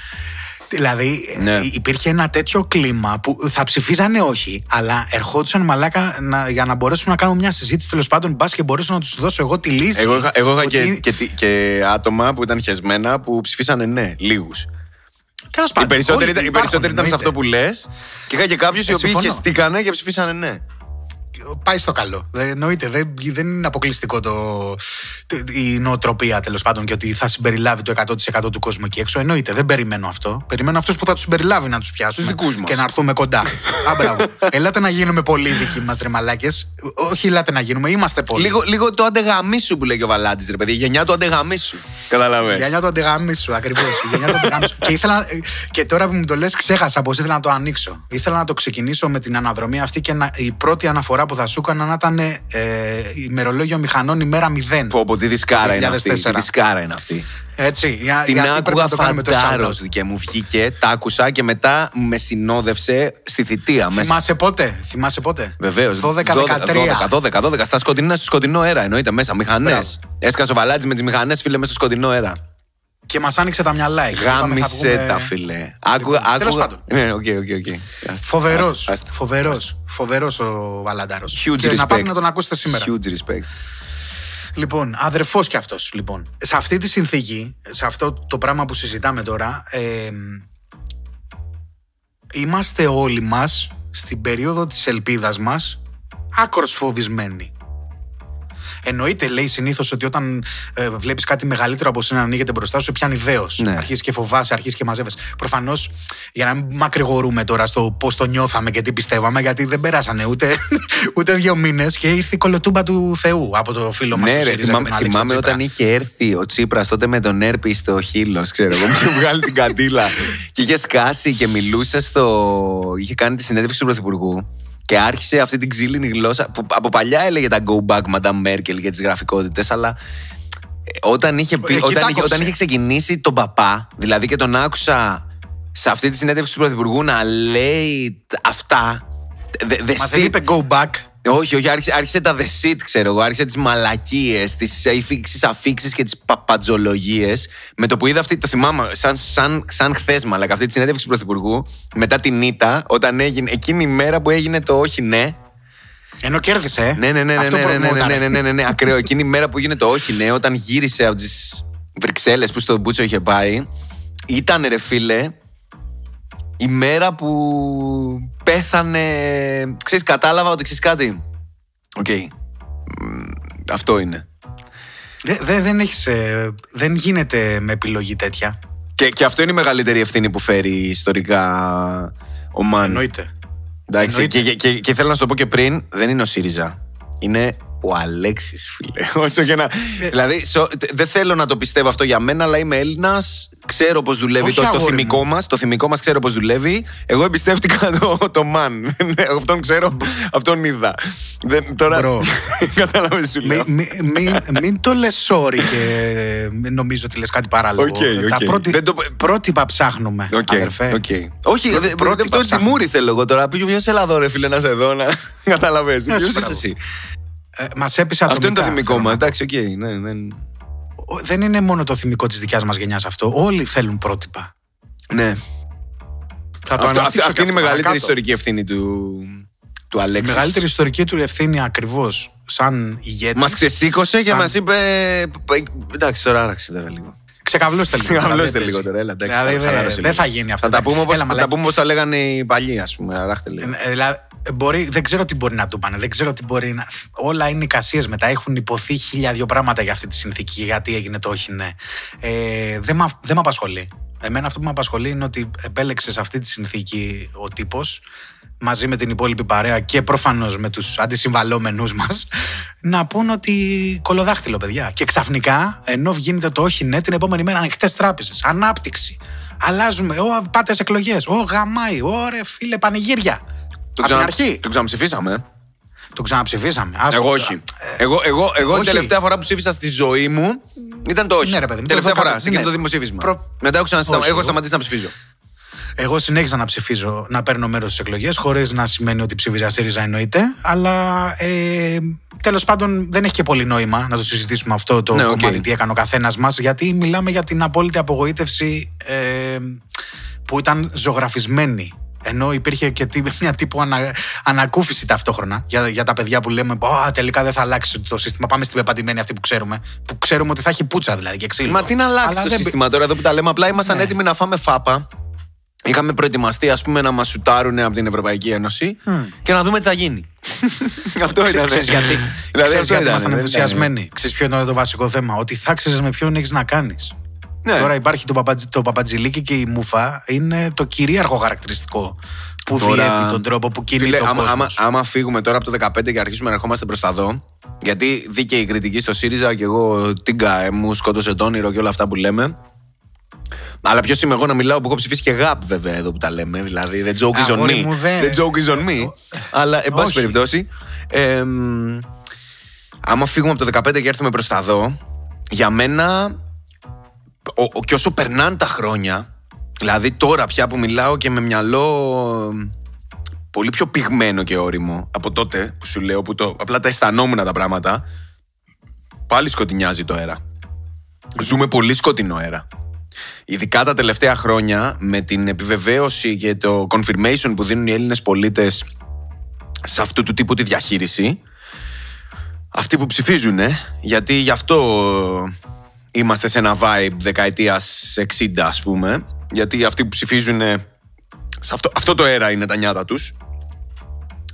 Δηλαδή Ναι. ε, υπήρχε ένα τέτοιο κλίμα που θα ψηφίζανε όχι, αλλά ερχόντουσαν μαλάκα να, για να μπορέσουμε να κάνουμε μια συζήτηση τέλος πάντων. Μπας και μπορέσω να τους δώσω εγώ τη λύση. Εγώ είχα, εγώ είχα Ότι- και, και, τι- και άτομα που ήταν χεσμένα που ψηφίσανε ναι, λίγους. Τέλος Οι πάντων, περισσότεροι, όλοι ήταν, οι υπάρχουν, περισσότεροι ήταν σε αυτό εννοείται. που λες. Και είχα και κάποιους οι οποίοι συμφωνώ. χεστήκανε και ψηφίσανε ναι. Πάει στο καλό. Δεν, εννοείται. Δεν, δεν είναι αποκλειστικό το, το- η νοοτροπία τέλος πάντων και ότι θα συμπεριλάβει το 100% του κόσμου εκεί έξω. Εννοείται. Δεν περιμένω αυτό. Περιμένω αυτούς που θα τους συμπεριλάβει να τους πιάσουμε. Τους δικούς μας. Και να έρθουμε κοντά. <laughs> Α, μπράβο. Ελάτε να γίνουμε πολύ δικοί μας τρεμαλάκε. Όχι, ελάτε να γίνουμε. Είμαστε πολλοί. Λίγο, λίγο το αντεγαμίσου που λέει και ο Βαλάντης, ρε παιδί. Η γενιά του αντεγαμίσου. Καταλαβες. Η γενιά του αντεγάμισου, ακριβώς. γενιά του αντεγάμισου. και, ήθελα, και τώρα που μου το λες, ξέχασα πώ ήθελα να το ανοίξω. Ήθελα να το ξεκινήσω με την αναδρομή αυτή και να, η πρώτη αναφορά που θα σου έκανα να ήταν ε, ημερολόγιο μηχανών ημέρα 0. Πω, πω, τι δισκάρα είναι αυτή. 2004. Τι δισκάρα είναι αυτή. Έτσι. Για, Την γιατί πρέπει άκουγα να το κάνουμε τόσο φαντάρος shout-out. και μου βγήκε, τα άκουσα και μετά με συνόδευσε στη θητεία μέσα. Θυμάσαι πότε, θυμάσαι πότε; Βεβαίως. 12-13. 12, 12, 12, στα σκοτεινά, στο σκοτεινό αέρα εννοείται μέσα. Μηχανές. Μπράβο. Έσκασε ο Βαλάτζη με τις μηχανές, φίλε, μέσα στο σκοτεινό αέρα. Και μας άνοιξε τα μυαλά εκεί. Είπαμε, θα Γάμησέ βγούμε- τα φίλε. Άκουγα. Λοιπόν, τέλος άκουγα- πάντων. Ναι, OK, OK, OK. Άστα, Φοβερός. άστα, άστα. Φοβερός. Φοβερός ο Βαλαντάρος. Huge Και να respect. πάτε να τον ακούσετε σήμερα. Huge respect. Λοιπόν, αδερφός κι αυτός. Λοιπόν, σε αυτή τη συνθήκη, σε αυτό το πράγμα που συζητάμε τώρα, ε, είμαστε όλοι μας στην περίοδο της ελπίδας μας άκρος φοβισμένοι. Εννοείται, λέει συνήθως ότι όταν ε, βλέπεις κάτι μεγαλύτερο από σένα να ανοίγεται μπροστά σου, σε πιάνει δέος. Ναι. Αρχίζεις και φοβάσαι, αρχίζεις και μαζεύεσαι. Προφανώς, για να μην μακρηγορούμε τώρα στο πώς το νιώθαμε και τι πιστεύαμε, γιατί δεν περάσανε ούτε, <laughs> ούτε δύο μήνες και ήρθε η κολοτούμπα του Θεού από το φίλο μας. Ναι, ρε, θυμάμαι, θυμάμαι όταν είχε έρθει ο Τσίπρας τότε με τον Έρπη στο χείλο, ξέρω εγώ, <laughs> μου είχε βγάλει την καντήλα και είχε σκάσει και μιλούσε στο. είχε κάνει τη συνέντευξη του Πρωθυπουργού και άρχισε αυτή την ξύλινη γλώσσα που από παλιά έλεγε τα go back Madame Merkel για τις γραφικότητες, αλλά ε, όταν είχε, πει, Εκεί τα όταν, είχε, κόψε. όταν είχε ξεκινήσει τον παπά, δηλαδή και τον άκουσα σε αυτή τη συνέντευξη του Πρωθυπουργού να λέει τ- αυτά. The, the Μα δεν shit- είπε go back. Όχι, όχι, άρχισε, άρχισε τα the shit, ξέρω εγώ. Άρχισε τις μαλακίες, τις αφήξεις αφήξεις και τις παπατζολογίε. Με το που είδα αυτή, το θυμάμαι, σαν, σαν, σαν χθες, μαλακα, αυτή τη συνέντευξη του Πρωθυπουργού, μετά την ήττα, όταν έγινε, εκείνη η μέρα που έγινε το όχι ναι. Ενώ κέρδισε. ε. Ναι, ναι, ναι, ναι, Αυτό ναι, ναι, ναι, προτιμόταν. ναι, ναι, ναι, ναι, ναι, ακραίο. Εκείνη η μέρα που έγινε το όχι ναι, όταν γύρισε από τις Βρυξέλλες που στο Μπούτσο είχε πάει, ήταν ρε φίλε, η μέρα που πέθανε. Ξέρεις, κατάλαβα ότι ξέρεις κάτι; Οκ. Μ, Αυτό είναι. Δε- δε- δεν, έχεις, ε, δεν γίνεται με επιλογή τέτοια. Και, και αυτό είναι η μεγαλύτερη ευθύνη που φέρει ιστορικά ο man. Εννοείται. Εντάξει, Εννοείται. και, και, και, και θέλω να σου το πω και πριν, δεν είναι ο ΣΥΡΙΖΑ. Είναι ο Αλέξης, φίλε. <laughs> Όσο και να. Ε. δηλαδή, σο- τε- δεν θέλω να το πιστεύω αυτό για μένα, αλλά είμαι Έλληνας. Ξέρω πώς δουλεύει Όχι, το, το αγόρι θυμικό μας. Το θυμικό μας ξέρω πώς δουλεύει. Εγώ εμπιστεύτηκα <laughs> το, το man. Ναι, αυτόν ξέρω, αυτόν είδα. Δεν, τώρα. Bro. <laughs> Κατάλαβες σου λέω. Μην μη, μη, μην το λες sorry και ε, νομίζω ότι λες κάτι παράλογο. Οκ, Τα οκ. πρώτη, Δεν το- πρότυπα ψάχνουμε, Οκ, αδερφέ. οκ. Όχι, Πρω- δε- πρότυπα αυτό ψάχνουμε. τη μούρη θέλω εγώ τώρα. Ποιος είσαι εδώ, ρε φίλε, να σε δω, να καταλαβαίνει. Ποιος είσαι μπράβο. εσύ; Ε, μας έπεισε Αυτό είναι το ατομικά, θυμικό θέλω μας. να πω. Εντάξει, οκ. ναι, δεν- Ο- Δεν είναι μόνο το θυμικό της δικιάς μας γενιάς αυτό. Όλοι θέλουν πρότυπα. Ναι. Θα το Αυτό, αναπτύξω αυτή, και αυτή είναι η αυτό μεγαλύτερη παρακάτω. ιστορική ευθύνη του, του Η Αλέξης. μεγαλύτερη ιστορική του ευθύνη ακριβώς σαν ηγέτης. Μας ξεσήκωσε και Σαν- μας είπε. Εντάξει, τώρα άραξε τώρα λίγο. Ξεκαβλώστε λίγο. Ξεκαβλώστε δηλαδή, λίγο παίζει. τώρα, έλα, εντάξει, Δηλαδή χαλάρωσε δεν λίγο. δεν θα γίνει αυτό. Θα τα πούμε όπως- Έλα, θα τα μαλάκα. πούμε όπως τα λέγανε οι παλιοί, ας πούμε. Αράχτε λίγο. Ε, δηλαδή, μπορεί, δεν ξέρω τι μπορεί να του πάνε. Δεν ξέρω τι μπορεί να. Όλα είναι εικασίες μετά. Έχουν υποθεί χίλια δύο πράγματα για αυτή τη συνθήκη. Γιατί έγινε το όχι, ναι. Ε, δεν με δεν μ' απασχολεί. Εμένα αυτό που με απασχολεί είναι ότι επέλεξε σε αυτή τη συνθήκη ο τύπος μαζί με την υπόλοιπη παρέα και προφανώς με τους αντισυμβαλόμενους μας να πούν ότι κολοδάχτυλο, παιδιά. Και ξαφνικά, ενώ γίνεται το όχι ναι, την επόμενη μέρα ανοιχτέ τράπεζες, ανάπτυξη. Αλλάζουμε. Ω, πάτε σε εκλογές. Ω, γαμάει. Ωρε, φίλε, πανηγύρια. Το, Από την ξανα... αρχή. το ξαναψηφίσαμε. ε. Το ξαναψηφίσαμε. Άστο. Εγώ όχι. Εγώ, εγώ, εγώ όχι. την τελευταία φορά που ψήφισα στη ζωή μου ήταν το όχι. Ναι, ρε παιδί μου, τελευταία το- φορά, το- σε εκείνο ναι. το δημοψήφισμα. Προ- Μετά έχω, ξανασυνταμα... Όχι, έχω εγώ- σταματήσει να ψηφίζω. Εγώ συνέχιζα να ψηφίζω, να παίρνω μέρος στις εκλογές, χωρίς να σημαίνει ότι ψήφιζα ΣΥΡΙΖΑ εννοείται. Αλλά ε, τέλος πάντων δεν έχει και πολύ νόημα να το συζητήσουμε αυτό το Ναι, οκ. κομμάτι, τι έκανε ο καθένας μας, γιατί μιλάμε για την απόλυτη απογοήτευση ε, που ήταν ζωγραφισμένη. Ενώ υπήρχε και τι- μια τύπου ανα, ανακούφιση ταυτόχρονα για, για τα παιδιά που λέμε «Α, τελικά δεν θα αλλάξει το σύστημα. Πάμε στην πεπατημένη αυτή που ξέρουμε. Που ξέρουμε ότι θα έχει πουτσα δηλαδή και ξύλο. Μα τι να αλλάξει Αλλά το δεν μπη- σύστημα τώρα εδώ που τα λέμε. Απλά ήμασταν Ναι. έτοιμοι να φάμε φάπα. Είχαμε προετοιμαστεί, ας πούμε, να μας σουτάρουν από την Ευρωπαϊκή Ένωση και να δούμε τι θα γίνει. <laughs> αυτό ήταν. Ξέρεις γιατί, Δηλαδή, ξέρεις αυτό γιατί ήταν, ήμασταν δεν ενθουσιασμένοι. Ξέρεις ποιο είναι το βασικό θέμα. Ότι θα ξέρεις με ποιον έχεις να κάνεις. Ναι. Τώρα υπάρχει το, παπατζ, το παπατζηλίκι και η μουφα είναι το κυρίαρχο χαρακτηριστικό που Τώρα- διέπει τον τρόπο που κινείται Φίλε, ο άμα, άμα, κόσμος. άμα φύγουμε τώρα από το 15 και αρχίσουμε να ερχόμαστε προ τα εδώ, γιατί δίκαιη κριτική στο ΣΥΡΙΖΑ και εγώ τίγκα ε, μου σκότωσε το όνειρο και όλα αυτά που λέμε. Αλλά ποιος είμαι εγώ να μιλάω που έχω ψηφίσει και γαπ βέβαια εδώ που τα λέμε. Δηλαδή, the joke is on Αγόρι me. μου, δεν- The joke is on me. Αλλά, εν πάση Όχι. περιπτώσει, εμ, άμα φύγουμε από το 15 και έρθουμε προ τα εδώ, για μένα, ο, ο, και όσο περνάνε τα χρόνια, δηλαδή τώρα πια που μιλάω και με μυαλό πολύ πιο πυγμένο και όριμο από τότε που σου λέω που το, απλά τα αισθανόμουν τα πράγματα πάλι σκοτεινιάζει το αέρα. Ζούμε πολύ σκοτεινό αέρα. ειδικά τα τελευταία χρόνια με την επιβεβαίωση και το confirmation που δίνουν οι Έλληνες πολίτες σε αυτού του τύπου τη διαχείριση αυτοί που ψηφίζουν γιατί γι' αυτό είμαστε σε ένα vibe δεκαετίας 60 ας πούμε γιατί αυτοί που ψηφίζουν σε αυτό, αυτό το αέρα είναι τα νιάτα τους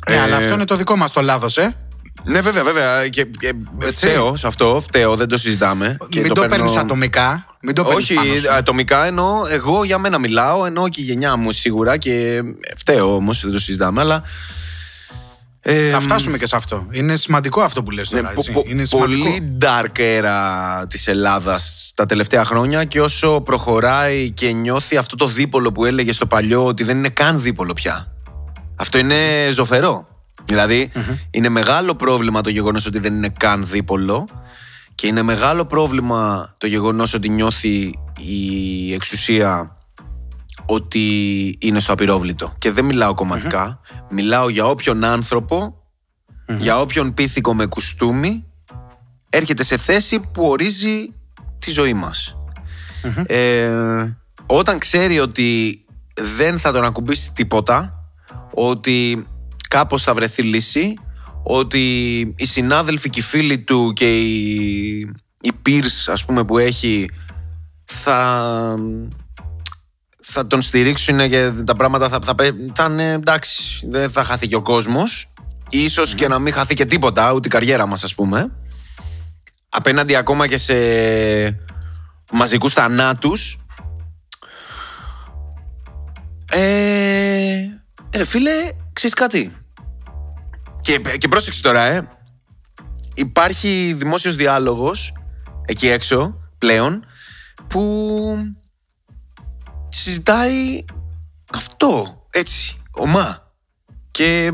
Ναι, αλλά αυτό είναι το δικό μας το λάθος, ε. ναι, βέβαια, βέβαια. Και, και φταίω σε αυτό, φταίω, δεν το συζητάμε. Και Μην το, παίρνω- παίρνεις ατομικά. Μην το παίρνεις Όχι, πάνω σου. ατομικά εννοώ. Εγώ για μένα μιλάω, εννοώ και η γενιά μου σίγουρα και φταίω όμως, δεν το συζητάμε, αλλά. Ε, Θα φτάσουμε και σε αυτό. Είναι σημαντικό αυτό που λες ναι, τώρα. πο- έτσι. πο- Είναι σημαντικό. πολύ dark era της Ελλάδας τα τελευταία χρόνια και όσο προχωράει και νιώθει αυτό το δίπολο που έλεγε στο παλιό ότι δεν είναι καν δίπολο πια. Αυτό είναι ζωφερό. Δηλαδή, είναι μεγάλο πρόβλημα το γεγονός ότι δεν είναι καν δίπολο και είναι μεγάλο πρόβλημα το γεγονός ότι νιώθει η εξουσία ότι είναι στο απειρόβλητο. Και δεν μιλάω κομματικά, μιλάω για όποιον άνθρωπο, για όποιον πίθηκο με κουστούμι έρχεται σε θέση που ορίζει τη ζωή μας. Ε, όταν ξέρει ότι δεν θα τον ακουμπήσει τίποτα, ότι κάπως θα βρεθεί λύση, ότι οι συνάδελφοι και οι φίλοι του και οι, οι peers ας πούμε που έχει θα, θα τον στηρίξουν και τα πράγματα θα, θα, πέ- θα είναι εντάξει, δεν θα χαθεί και ο κόσμος. Ίσως και να μην χαθεί και τίποτα, ούτε η καριέρα μας ας πούμε. Απέναντι ακόμα και σε μαζικούς θανάτους. Ε, ρε φίλε, ξέρεις κάτι; Και, και πρόσεξε τώρα ε. Υπάρχει δημόσιος διάλογος εκεί έξω πλέον που συζητάει αυτό έτσι ομά. Και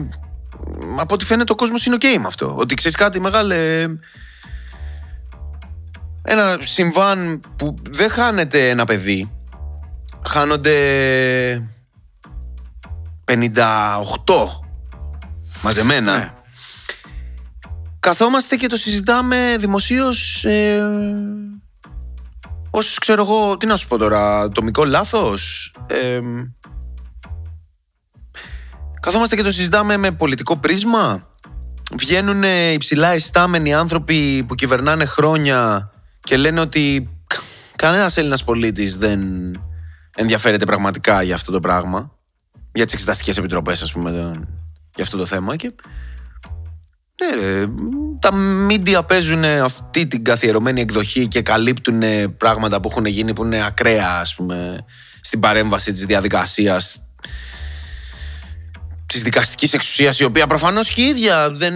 μ, από ό,τι φαίνεται ο κόσμος είναι ok με αυτό. Ότι ξέρεις κάτι μεγάλε ένα συμβάν που δεν χάνεται ένα παιδί χάνονται 58 μαζεμένα. Ναι. καθόμαστε και το συζητάμε δημοσίως ε, ως ξέρω εγώ τι να σου πω τώρα ατομικό λάθος ε, καθόμαστε και το συζητάμε με πολιτικό πρίσμα. Βγαίνουν υψηλά ειστάμενοι άνθρωποι που κυβερνάνε χρόνια και λένε ότι κανένας Έλληνας πολίτης δεν ενδιαφέρεται πραγματικά για αυτό το πράγμα. Για τις εξεταστικές επιτροπές ας πούμε το- για αυτό το θέμα. Και ναι, ρε, τα μίντια παίζουν αυτή την καθιερωμένη εκδοχή και καλύπτουν πράγματα που έχουν γίνει που είναι ακραία ας πούμε στην παρέμβαση της διαδικασίας της δικαστικής εξουσίας η οποία προφανώς και η ίδια δεν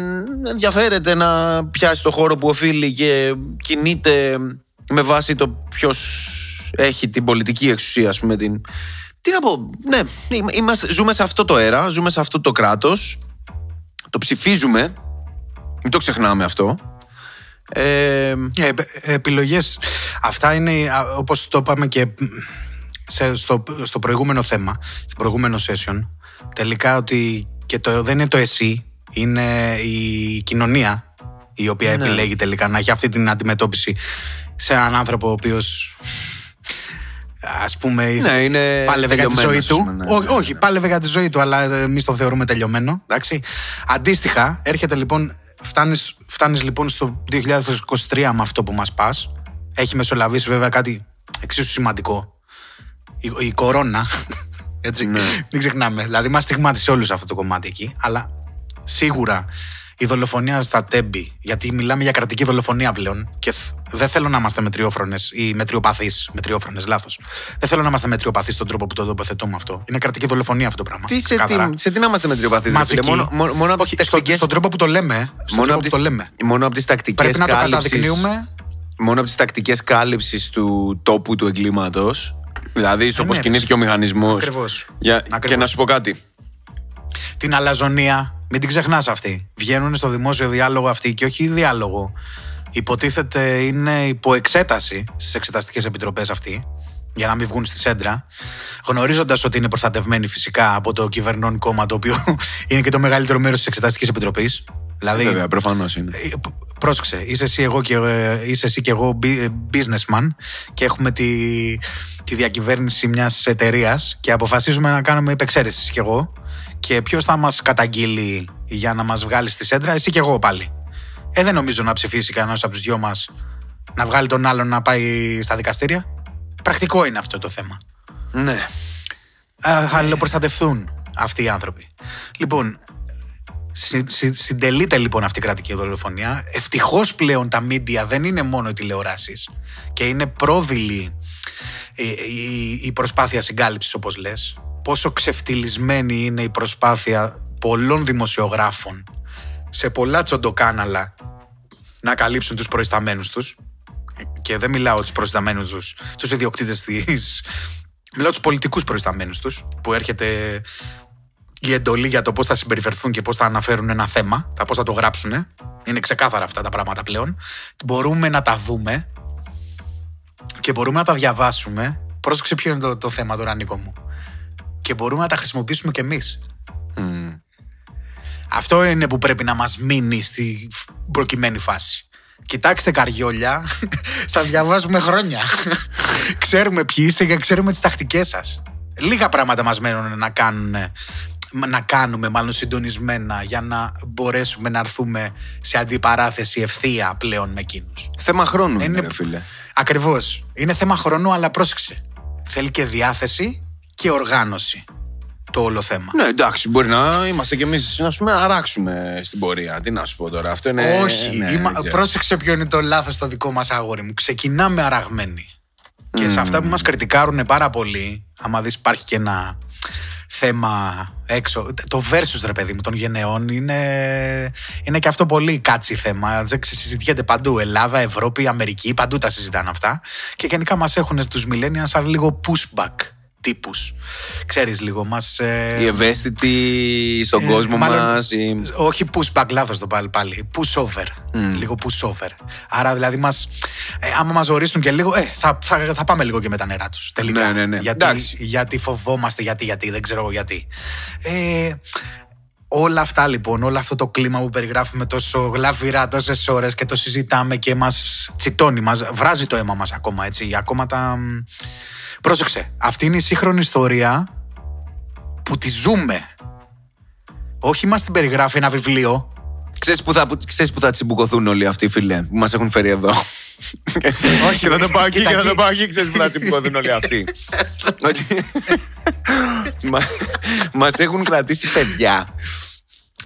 ενδιαφέρεται να πιάσει το χώρο που οφείλει και κινείται με βάση το ποιος έχει την πολιτική εξουσία ας πούμε την... Τι να πω, ναι, είμαστε, ζούμε σε αυτό το αέρα, ζούμε σε αυτό το κράτος το ψηφίζουμε μην το ξεχνάμε αυτό ε, Ε, επιλογές αυτά είναι α, όπως το είπαμε και σε, στο, στο προηγούμενο θέμα στο προηγούμενο session τελικά ότι και το, δεν είναι το εσύ είναι η κοινωνία η οποία Ναι. επιλέγει τελικά να έχει αυτή την αντιμετώπιση σε έναν άνθρωπο ο οποίος ας πούμε Ναι, είναι πάλευε για τη ζωή τελειωμένος, του ας πούμε, ναι, όχι, ναι, όχι, πάλευε για τη ζωή του αλλά εμείς το θεωρούμε τελειωμένο εντάξει. αντίστοιχα έρχεται λοιπόν φτάνεις, φτάνεις λοιπόν στο 2023 με αυτό που μας πας. Έχει μεσολαβήσει βέβαια κάτι εξίσου σημαντικό. Η, η κορώνα. <laughs> Έτσι. Ναι. δεν ξεχνάμε. Δηλαδή μας στιγμάτισε όλους αυτό το κομμάτι εκεί αλλά σίγουρα η δολοφονία στα τέμπη, γιατί μιλάμε για κρατική δολοφονία πλέον και θ- δεν θέλω να είμαστε μετριόφρονες ή μετριοπαθείς. Μετριόφρονες, λάθος. Δεν θέλω να είμαστε μετριοπαθείς στον τρόπο που το τοποθετώ με αυτό. Είναι κρατική δολοφονία αυτό το πράγμα. τι, σε, ξεκάθαρα. τι, σε τι να είμαστε μετριοπαθείς ρε φίλε, Μαζική. μόνο, μόνο, μόνο από τις Όχι, στο- τακτικές στον τρόπο που το λέμε. Στον μόνο τρόπο από που τις, το λέμε. μόνο από τις τακτικές Πρέπει να το κάλυψης- καταδεικνύουμε. μόνο από τις τακτικές κάλυψης του τόπου του εγκλήματος δηλαδή στο Ε, πώς ναι, κινήθηκε ο μηχανισμός Ακριβώς. Για, και Ακριβώς. να σου πω κάτι Την αλαζονία, μην την ξεχνάς αυτή. Βγαίνουν στο δημόσιο διάλογο αυτοί και όχι διάλογο. Υποτίθεται είναι υπό εξέταση στις εξεταστικές επιτροπές αυτοί, για να μην βγουν στη σέντρα. Γνωρίζοντας ότι είναι προστατευμένοι φυσικά από το κυβερνών κόμμα, το οποίο <laughs> είναι και το μεγαλύτερο μέρος της εξεταστικής επιτροπής. Δηλαδή, Βέβαια, προφανώς είναι. ε, π- Πρόσεξε, είσαι εσύ, εγώ και, ε, είσαι εσύ και εγώ μπι- ε, businessman και έχουμε τη, τη διακυβέρνηση μιας εταιρείας και αποφασίζουμε να κάνουμε υπεξαίρεσης εσύ και εγώ και ποιος θα μας καταγγείλει για να μας βγάλει στη σέντρα, εσύ και εγώ πάλι. Ε, δεν νομίζω να ψηφίσει κανένας από τους δυο μας να βγάλει τον άλλον να πάει στα δικαστήρια. Πρακτικό είναι αυτό το θέμα. Ναι. Α, θα αλληλοπροστατευτούν αυτοί οι άνθρωποι. Λοιπόν, συ, συ- συντελείται λοιπόν αυτή η κρατική δολοφονία. Ευτυχώς πλέον τα μίντια δεν είναι μόνο οι τηλεοράσεις και είναι πρόδειλη η, η, η προσπάθεια συγκάλυψης, όπως λες. Πόσο ξεφτυλισμένη είναι η προσπάθεια πολλών δημοσιογράφων σε πολλά τσοντοκάναλα να καλύψουν τους προϊσταμένους τους και δεν μιλάω τους προϊσταμένους τους, τους ιδιοκτήτες της μιλάω τους πολιτικούς προϊσταμένους τους που έρχεται η εντολή για το πώς θα συμπεριφερθούν και πώς θα αναφέρουν ένα θέμα, τα πώς θα το γράψουν. Είναι ξεκάθαρα αυτά τα πράγματα πλέον. Μπορούμε να τα δούμε και μπορούμε να τα διαβάσουμε. Πρόσεξε ποιο είναι το, το θέμα τώρα, Νίκο μου. Και μπορούμε να τα χρησιμοποιήσουμε κι εμείς. Μμ. Αυτό είναι που πρέπει να μας μείνει στη φ- προκειμένη φάση. Κοιτάξτε καριόλια, <laughs> σας διαβάζουμε χρόνια. <laughs> ξέρουμε ποιοι είστε και ξέρουμε τις τακτικές σας. Λίγα πράγματα μας μένουν να κάνουν να κάνουμε μάλλον συντονισμένα για να μπορέσουμε να έρθουμε σε αντιπαράθεση ευθεία πλέον με εκείνους. Θέμα χρόνου είναι, Είναι- ρε φίλε. Ακριβώς. Είναι θέμα χρόνου αλλά πρόσεξε. Θέλει και διάθεση και οργάνωση το όλο θέμα. Ναι, εντάξει, μπορεί να είμαστε κι εμείς να σου πούμε, να αράξουμε στην πορεία. Τι να σου πω τώρα. Αυτό είναι. Όχι, ναι, είμα- δεν ξέρω. πρόσεξε ποιο είναι το λάθος το δικό μας αγόρι μου. Ξεκινάμε αραγμένοι. Και σε αυτά που μας κριτικάρουν πάρα πολύ, άμα δεις υπάρχει και ένα θέμα έξω. Το versus ρε παιδί μου των γενεών είναι, είναι και αυτό πολύ κάτσι θέμα. Δεν ξε- συζητιέται παντού. Ελλάδα, Ευρώπη, Αμερική, παντού τα συζητάνε αυτά. Και γενικά μας έχουν στους millennials σαν λίγο pushback τύπους. Ξέρεις λίγο, μας... ε, Οι ευαίσθητοι στον ε, κόσμο μάλλον- μας. Όχι pushback, λάθος το πάλι. πάλι. Push over. Λίγο push over. Άρα δηλαδή μας. Ε, άμα μας ορίσουν και λίγο. Ε, θα, θα, θα πάμε λίγο και με τα νερά τους. Τελικά. Ναι, ναι, ναι. Γιατί, Εντάξει. γιατί φοβόμαστε, γιατί, γιατί, δεν ξέρω εγώ γιατί. Ε, όλα αυτά λοιπόν, όλο αυτό το κλίμα που περιγράφουμε τόσο γλαφυρά τόσες ώρες και το συζητάμε και μας τσιτώνει, μας βράζει το αίμα μας ακόμα έτσι. Ακόμα τα. Μ, Πρόσεξε, αυτή είναι η σύγχρονη ιστορία που τη ζούμε. Όχι μας την περιγράφει ένα βιβλίο. Ξέρεις που, θα, ξέρεις που θα τσιμπουκωθούν όλοι αυτοί, φίλε, που μας έχουν φέρει εδώ; Όχι, <laughs> και θα το πάω εκεί, κοίτα και θα το εκεί. πάω εκεί, ξέρεις που θα τσιμπουκωθούν όλοι αυτοί; <laughs> Ότι- Μα- Μας έχουν κρατήσει παιδιά.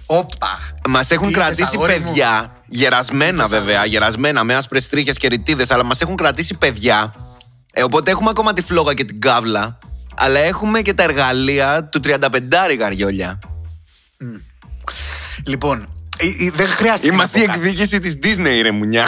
Όπα. Μας έχουν Τι είπες, κρατήσει αγόρι μου; παιδιά. Γερασμένα βέβαια, γερασμένα με άσπρες τρίχες και ρητίδες, αλλά μας έχουν κρατήσει παιδιά. Ε, οπότε έχουμε ακόμα τη φλόγα και την κάβλα. Αλλά έχουμε και τα εργαλεία του 35 γαριόλια. Λοιπόν, ε, ε, δεν χρειάζεται. να Είμαστε η πω κάτι. εκδίκηση της Disney, ρε μουνιά.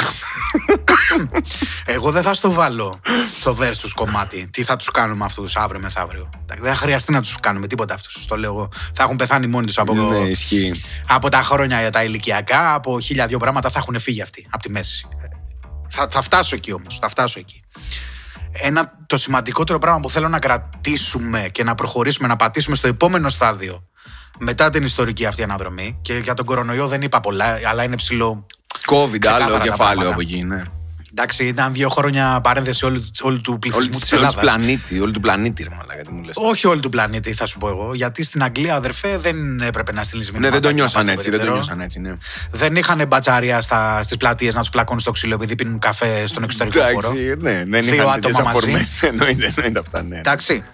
Εγώ δεν θα στο βάλω στο versus κομμάτι. Τι θα τους κάνουμε αυτούς αύριο μεθαύριο. Εντάξει, Δεν θα χρειαστεί να τους κάνουμε τίποτα αυτούς. Το λέω εγώ. Θα έχουν πεθάνει μόνοι τους από, ναι, ισχύει. από τα χρόνια για τα ηλικιακά, από χίλια δύο πράγματα θα έχουν φύγει αυτοί από τη μέση. Θα, θα φτάσω εκεί όμως. Θα φτάσω εκεί. Ένα, το σημαντικότερο πράγμα που θέλω να κρατήσουμε και να προχωρήσουμε, να πατήσουμε στο επόμενο στάδιο μετά την ιστορική αυτή αναδρομή. Και για τον κορονοϊό δεν είπα πολλά, αλλά είναι ψηλό. COVID, Ξεκάθαρα άλλο τα κεφάλαιο πράγματα. από εκεί, ναι. Εντάξει, ήταν δύο χρόνια παρένθεση όλου, όλου του Όλη πληθυσμού της τη Ελλάδας. πλανήτη, όλη του πλανήτη, ρε μαλάκα, τι μου λες. Όχι όλη του πλανήτη, θα σου πω εγώ. Γιατί στην Αγγλία, αδερφέ, δεν έπρεπε να στείλεις μήνυμα. Ναι, δεν το νιώσαν έτσι, δεν το νιώσαν έτσι, ναι. Δεν είχαν μπατσαρία στις πλατείες να τους πλακώνουν στο ξύλο επειδή πίνουν καφέ στον εξωτερικό χώρο. Εντάξει, ναι, δεν Δύο είχαν άτομα τέτοιες μαζί. αφορμές. <laughs> Εννοείται, εννοείται αυτά, ναι. Εντάξει.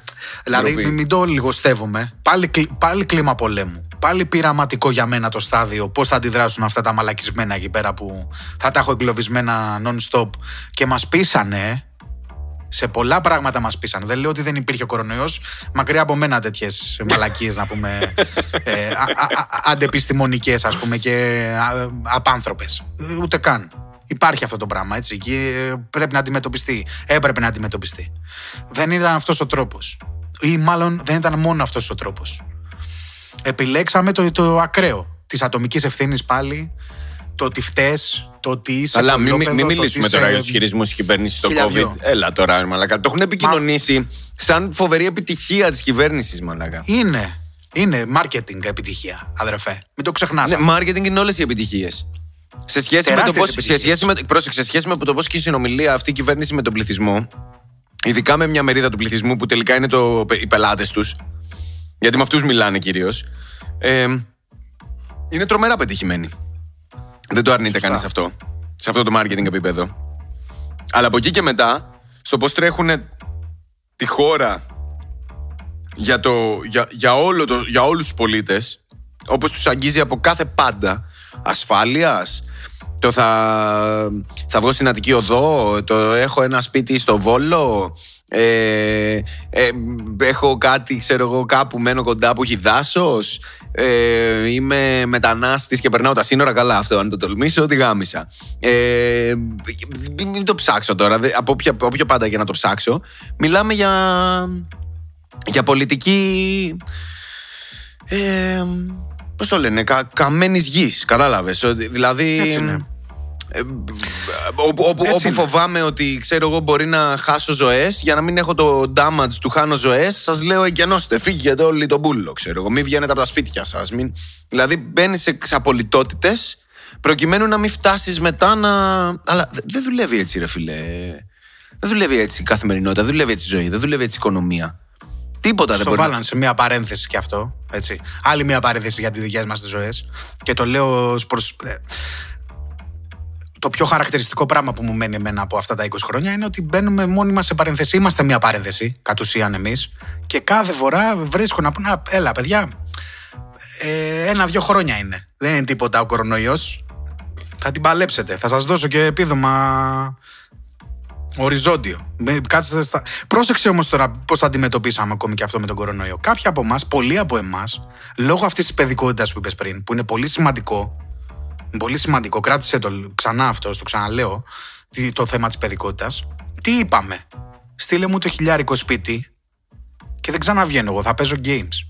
Δηλαδή, Ντροπή. μην, μην το λιγοστεύουμε. Πάλι, κλι- πάλι κλίμα πολέμου. Πάλι πειραματικό για μένα το στάδιο. Πώς θα αντιδράσουν αυτά τα μαλακισμένα εκεί πέρα που θα τα έχω εγκλωβισμένα non-stop και μας πείσανε. Σε πολλά πράγματα μας πείσανε. Δεν λέω ότι δεν υπήρχε κορονοϊός. Μακριά από μένα τέτοιες μαλακίες να πούμε. <laughs> ε, α- α- α- αντεπιστημονικές, ας πούμε, και απάνθρωπες. Ούτε καν. Υπάρχει αυτό το πράγμα, έτσι. Και ε, πρέπει να αντιμετωπιστεί. Έπρεπε να αντιμετωπιστεί. Δεν ήταν αυτός ο τρόπος. Ή μάλλον δεν ήταν μόνο αυτός ο τρόπος. Επιλέξαμε το, το ακραίο της ατομικής ευθύνης πάλι. Το ότι φταίει, το ότι είσαι. Αλλά μην, κολόπεδο, μην το μιλήσουμε ότι τώρα είσαι- για τους χειρισμούς της κυβέρνησης στο χίλια COVID. δυο. Έλα τώρα, ρε μαλακά. Το έχουν επικοινωνήσει σαν φοβερή επιτυχία της κυβέρνησης, μαλακά. Είναι. Είναι marketing επιτυχία, αδερφέ. Μην Μην το ξεχνάς. Ναι, marketing είναι όλες οι επιτυχίες. Σε σχέση, με το Τεράστιες πώς, σε, επιτυχίες. σχέση με, πρόσεξε, σε σχέση με το πώς και η συνομιλία αυτή η κυβέρνηση με τον πληθυσμό, ειδικά με μια μερίδα του πληθυσμού που τελικά είναι το, οι πελάτες τους, γιατί με αυτούς μιλάνε κυρίως, ε, είναι τρομερά πετυχημένοι. Δεν το αρνείται κανείς αυτό. Σε αυτό το marketing επίπεδο. Αλλά από εκεί και μετά, στο πώς τρέχουν τη χώρα για, το, για, για, όλο το, για όλους τους πολίτες όπως τους αγγίζει από κάθε πάντα ασφάλειας το θα, θα βγω στην Αττική Οδό το έχω ένα σπίτι στο Βόλο ε, ε, έχω κάτι ξέρω εγώ κάπου μένω κοντά που έχει δάσος ε, είμαι μετανάστης και περνάω τα σύνορα καλά αυτό αν το τολμήσω τη γάμισα ε, μην, μην το ψάξω τώρα δε- από όποια, από όποια πάντα για να το ψάξω μιλάμε για για πολιτική. Ε, Πώς το λένε, κα, καμένης γης. Κατάλαβες. Δηλαδή. Έτσι είναι. Ε, όπου, όπου, Έτσι όπου είναι. φοβάμαι ότι ξέρω εγώ μπορεί να χάσω ζωές, για να μην έχω το damage του χάνω ζωές, σας λέω εγκαινώστε, φύγετε όλοι τον πούλο. Ξέρω εγώ, μην βγαίνετε από τα σπίτια σας. Μην... Δηλαδή μπαίνει σε ξαπολιτότητε προκειμένου να μην φτάσεις μετά να. Αλλά δε- δεν δουλεύει έτσι, ρε φιλέ. Δεν δουλεύει έτσι η καθημερινότητα, δεν δουλεύει έτσι η ζωή, δεν δουλεύει έτσι η οικονομία. Τίποτα δεν Στο μπορεί να- βάλαν σε μία παρένθεση και αυτό. Έτσι. Άλλη μία παρένθεση για τις δικές μας τις ζωές. Και το λέω ως προς... ε, Το πιο χαρακτηριστικό πράγμα που μου μένει εμένα από αυτά τα 20 χρόνια είναι ότι μπαίνουμε μόνοι μας σε παρένθεση. Είμαστε μία παρένθεση, κατ' ουσίαν εμείς. Και κάθε φορά βρίσκω να πούνε, «Α, έλα παιδιά, ε, ένα-δύο χρόνια είναι. Δεν είναι τίποτα ο κορονοϊός. Θα την παλέψετε. Θα σας δώσω και επίδομα Οριζόντιο. Με- Κάτσετε στα... Πρόσεξε όμως τώρα πώς το αντιμετωπίσαμε ακόμη και αυτό με τον κορονοϊό. Κάποιοι από εμάς, πολλοί από εμάς, λόγω αυτής της παιδικότητας που είπες πριν, που είναι πολύ σημαντικό. Είναι Πολύ σημαντικό, κράτησε το ξανά αυτό, το ξαναλέω, τι- το θέμα της παιδικότητας. Τι είπαμε; Στείλε μου το χιλιάρικο σπίτι και δεν ξαναβγαίνω εγώ. Θα παίζω games.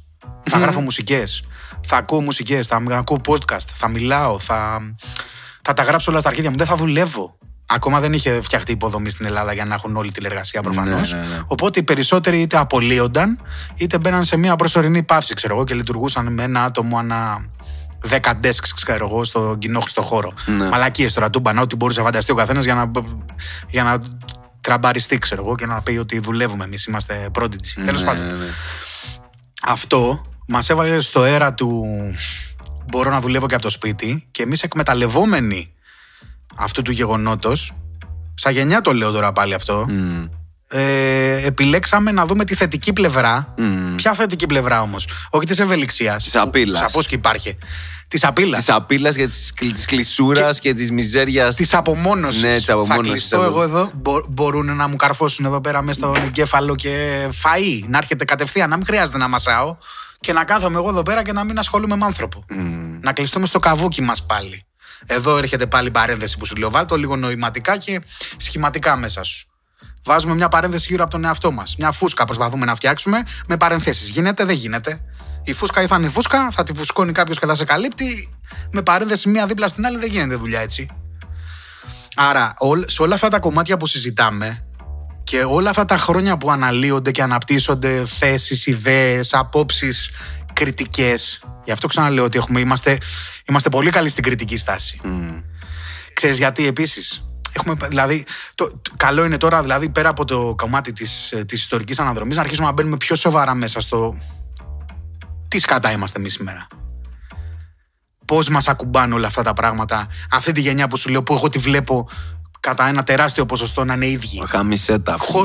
Θα γράφω μουσικές. Θα ακούω μουσικές. Θα ακούω podcast. Θα μιλάω. Θα, θα τα γράψω όλα στα αρχίδια μου. Δεν θα δουλεύω. Ακόμα δεν είχε φτιαχτεί υποδομή στην Ελλάδα για να έχουν όλη τηλεργασία προφανώ. Ναι, ναι, ναι. Οπότε οι περισσότεροι είτε απολύονταν είτε μπαίναν σε μια προσωρινή παύση, ξέρω εγώ, και λειτουργούσαν με ένα άτομο ανά 10 desks, ξέρω εγώ, στο κοινόχρηστο χώρο. Ναι. Μαλακίες τώρα, τούμπανα, ό,τι μπορούσε να φανταστεί ο καθένας για να, για να τραμπαριστεί, ξέρω εγώ, και να πει ότι δουλεύουμε εμείς, είμαστε prodigy. Τέλος Ναι, πάντων. ναι, ναι. Αυτό μας έβαλε στο αέρα του μπορώ να δουλεύω και από το σπίτι και εμείς εκμεταλλευόμενοι αυτού του γεγονότος, σαν γενιά το λέω τώρα πάλι αυτό, Μμ. Ε, επιλέξαμε να δούμε τη θετική πλευρά. Μμ. Ποια θετική πλευρά όμως, όχι της ευελιξίας. Της απείλας. Σαφώς και υπάρχει. Της απείλα. Της απειλάς για της κλεισούρας και, της μιζέριας. Της απομόνωσης. Ναι, της Θα απομόνωσης, κλειστώ αυτό. εγώ εδώ. Μπο- μπορούν να μου καρφώσουν εδώ πέρα μέσα στον εγκέφαλο και φαΐ. Να έρχεται κατευθείαν, να μην χρειάζεται να μασάω. Και να κάθομαι εγώ εδώ πέρα και να μην ασχολούμαι με άνθρωπο. Να κλειστούμε στο καβούκι μας πάλι. Εδώ έρχεται πάλι η παρένθεση που σου λέω. Βάλτε το λίγο νοηματικά και σχηματικά μέσα σου. Βάζουμε μια παρένθεση γύρω από τον εαυτό μας. Μια φούσκα προσπαθούμε να φτιάξουμε με παρενθέσεις. Γίνεται, δεν γίνεται. Η φούσκα ή θα είναι η φούσκα, θα τη φουσκώνει κάποιος και θα σε καλύπτει. Με παρένθεση μία δίπλα στην άλλη δεν γίνεται δουλειά έτσι. Άρα, όλ- σε όλα αυτά τα κομμάτια που συζητάμε και όλα αυτά τα χρόνια που αναλύονται και αναπτύσσονται θέσεις, ιδέες, απόψεις, κριτικές. Γι' αυτό ξαναλέω ότι έχουμε, είμαστε, είμαστε πολύ καλοί στην κριτική στάση. Ξέρεις γιατί επίσης; Έχουμε, δηλαδή, το, το- καλό είναι τώρα, δηλαδή, πέρα από το κομμάτι της, ε, της ιστορικής αναδρομής, να αρχίσουμε να μπαίνουμε πιο σοβαρά μέσα στο τι σκατά είμαστε εμείς σήμερα. Πώς μας ακουμπάνε όλα αυτά τα πράγματα, αυτή τη γενιά που σου λέω, που εγώ τη βλέπω κατά ένα τεράστιο ποσοστό να είναι ίδιοι. Χαμισέτα, Χω...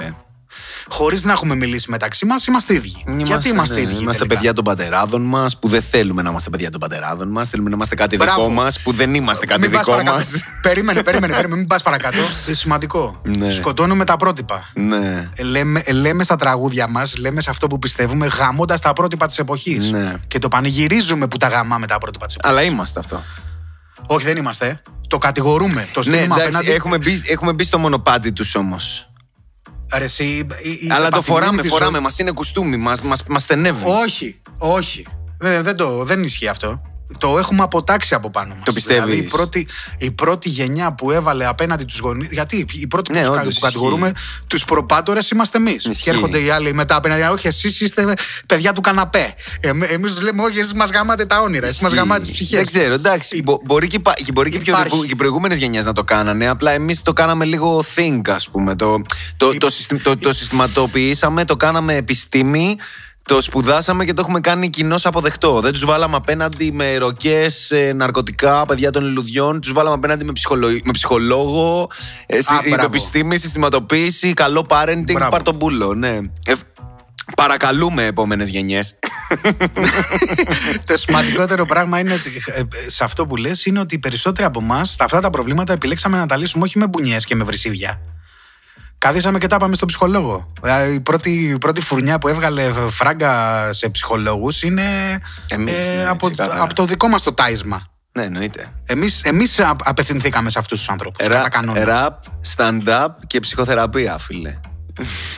φίλε. Χωρίς να έχουμε μιλήσει μεταξύ μας, είμαστε ίδιοι. Γιατί είμαστε ναι, ίδιοι. Είμαστε τελικά; παιδιά των πατεράδων μας που δεν θέλουμε να είμαστε παιδιά των πατεράδων μας. Θέλουμε να είμαστε κάτι Μπράβο. δικό μας που δεν είμαστε κάτι Μην πας δικό παρακάτω. μας. <laughs> περίμενε, περίμενε, περίμενε. Μην πας παρακάτω. Είναι σημαντικό. Ναι. Σκοτώνουμε τα πρότυπα. ναι. Ε, Λέμε, ε, λέμε στα τραγούδια μας, λέμε σε αυτό που πιστεύουμε, γαμώντας τα πρότυπα της εποχής. Ναι. Και το πανηγυρίζουμε που τα γαμάμε τα πρότυπα της εποχής. Αλλά είμαστε αυτό. Όχι, δεν είμαστε. Το κατηγορούμε. Το Ναι, στείλουμε εντάξει, απέναντι. έχουμε μπει, έχουμε μπει στο μονοπάτι τους όμως. Ρε, εσύ, η- η- η Αλλά το παθημένη φοράμε, της φοράμε. ζωής- Μας είναι κουστούμι, μας μας, μας στενεύει. Όχι, όχι. Δεν, δεν, το, δεν ισχύει αυτό. Το έχουμε αποτάξει από πάνω μας. Το πιστεύεις; Δηλαδή, η πρώτη, η πρώτη γενιά που έβαλε απέναντι τους γονεί. Γιατί οι πρώτοι Ναι, που, τους κα- όντως, που κατηγορούμε τους προπάτορε είμαστε εμείς. Και έρχονται οι άλλοι μετά απέναντι. Όχι, εσείς είστε παιδιά του καναπέ. Εμείς τους λέμε, Όχι, εσείς μας γαμάτε τα όνειρα. Εσείς μας γαμάτε τις ψυχές. Δεν ξέρω, εντάξει. μπο- μπορεί και, υπά- και μπορεί και, πιο, Υπάρχει. και οι προηγούμενες γενιές να το κάνανε. Απλά εμείς το κάναμε λίγο think, ας πούμε. Το, το, το, συστημα- το, το συστηματοποιήσαμε, το κάναμε επιστήμη. Το σπουδάσαμε και το έχουμε κάνει κοινώ αποδεκτό. Δεν τους βάλαμε απέναντι με ροκές, ναρκωτικά, παιδιά των λουλουδιών. Τους βάλαμε απέναντι με, ψυχολο- με ψυχολόγο, ε, συ- μπράβο. επιστήμη, συστηματοποίηση, καλό parenting, Μπράβο. πάρ' τον πούλο. Ναι. Ε, παρακαλούμε επόμενες γενιές. <laughs> το σημαντικότερο πράγμα είναι ότι, ε, ε, σε αυτό που λες είναι ότι οι περισσότεροι από εμάς αυτά τα προβλήματα επιλέξαμε να τα λύσουμε όχι με μπουνιές και με βρυσίδια. Κάθισαμε και τα πάμε στον ψυχολόγο. Δηλαδή, η πρώτη, η πρώτη φουρνιά που έβγαλε φράγκα σε ψυχολόγους είναι Εμείς, ναι, από, ξεκάθαρα. από το δικό μας το τάισμα. ναι, εννοείται. Εμείς, εμείς α- απευθυνθήκαμε σε αυτούς τους ανθρώπους. Ρα- κατά κανόνα. Ραπ, stand-up και ψυχοθεραπεία, φίλε.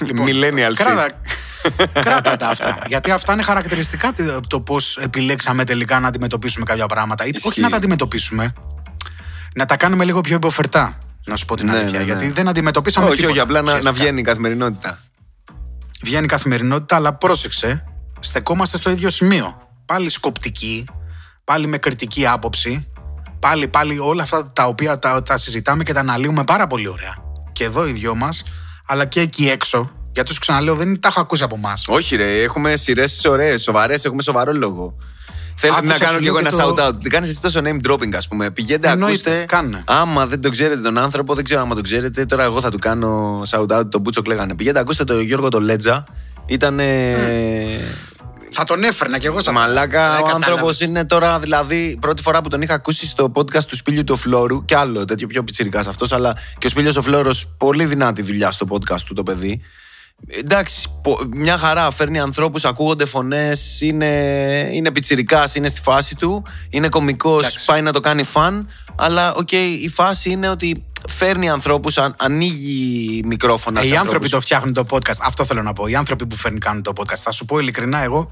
Λοιπόν, Millennial κράτα, shit. κράτα τα αυτά. Γιατί αυτά είναι χαρακτηριστικά τε- το πώς επιλέξαμε τελικά να αντιμετωπίσουμε κάποια πράγματα. Ή, όχι Ισχύει. να τα αντιμετωπίσουμε, να τα κάνουμε λίγο πιο υποφερτά. Να σου πω την Ναι, αλήθεια. ναι, ναι. Γιατί δεν αντιμετωπίσαμε όχι, τίποτα. όχι, απλά να, να ουσιαστικά. βγαίνει η καθημερινότητα. Βγαίνει η καθημερινότητα, αλλά πρόσεξε, στεκόμαστε στο ίδιο σημείο. Πάλι σκοπτική, πάλι με κριτική άποψη, πάλι, πάλι όλα αυτά τα οποία τα, τα συζητάμε και τα αναλύουμε πάρα πολύ ωραία. Και εδώ οι δυο μας, αλλά και εκεί έξω. Γιατί σου ξαναλέω, δεν τα έχω ακούσει από εμάς. Όχι, ρε, έχουμε σειρές ωραίες, σοβαρές, έχουμε σοβαρό λόγο. Θέλω Άκουσα, να σου κάνω λέω και εγώ και ένα το- shout-out. Δεν κάνεις εσύ τόσο name dropping, ας πούμε. Πηγαίνετε, Εννοείται, ακούστε. κάνε. Άμα δεν τον ξέρετε τον άνθρωπο, δεν ξέρω άμα τον ξέρετε. Τώρα εγώ θα του κάνω shout-out. Τον Μπούτσο κλαίγανε. Πηγαίνετε, ακούστε τον Γιώργο τον Λέτζα. Ήταν. Θα τον έφερνα κι εγώ σαν Μαλάκα, Δεν ο άνθρωπος κατάλαβες. είναι τώρα, δηλαδή, πρώτη φορά που τον είχα ακούσει στο podcast του Σπίλιου του Φλόρου και άλλο τέτοιο πιο πιτσυρικά αυτός, αλλά και ο Σπίλιος ο Φλόρος, πολύ δυνατή δουλειά στο podcast του το παιδί. Εντάξει, πο- μια χαρά φέρνει ανθρώπους, ακούγονται φωνές, είναι, είναι πιτσιρικάς, είναι στη φάση του, είναι κωμικός, Εντάξει. πάει να το κάνει fun. Αλλά, οκ, η φάση είναι ότι φέρνει ανθρώπους, ανοίγει μικρόφωνα. Ε, σε οι άνθρωποι ανθρώπους. το φτιάχνουν το podcast. Αυτό θέλω να πω. Οι άνθρωποι που φέρνουν κάνουν το podcast. Θα σου πω ειλικρινά, εγώ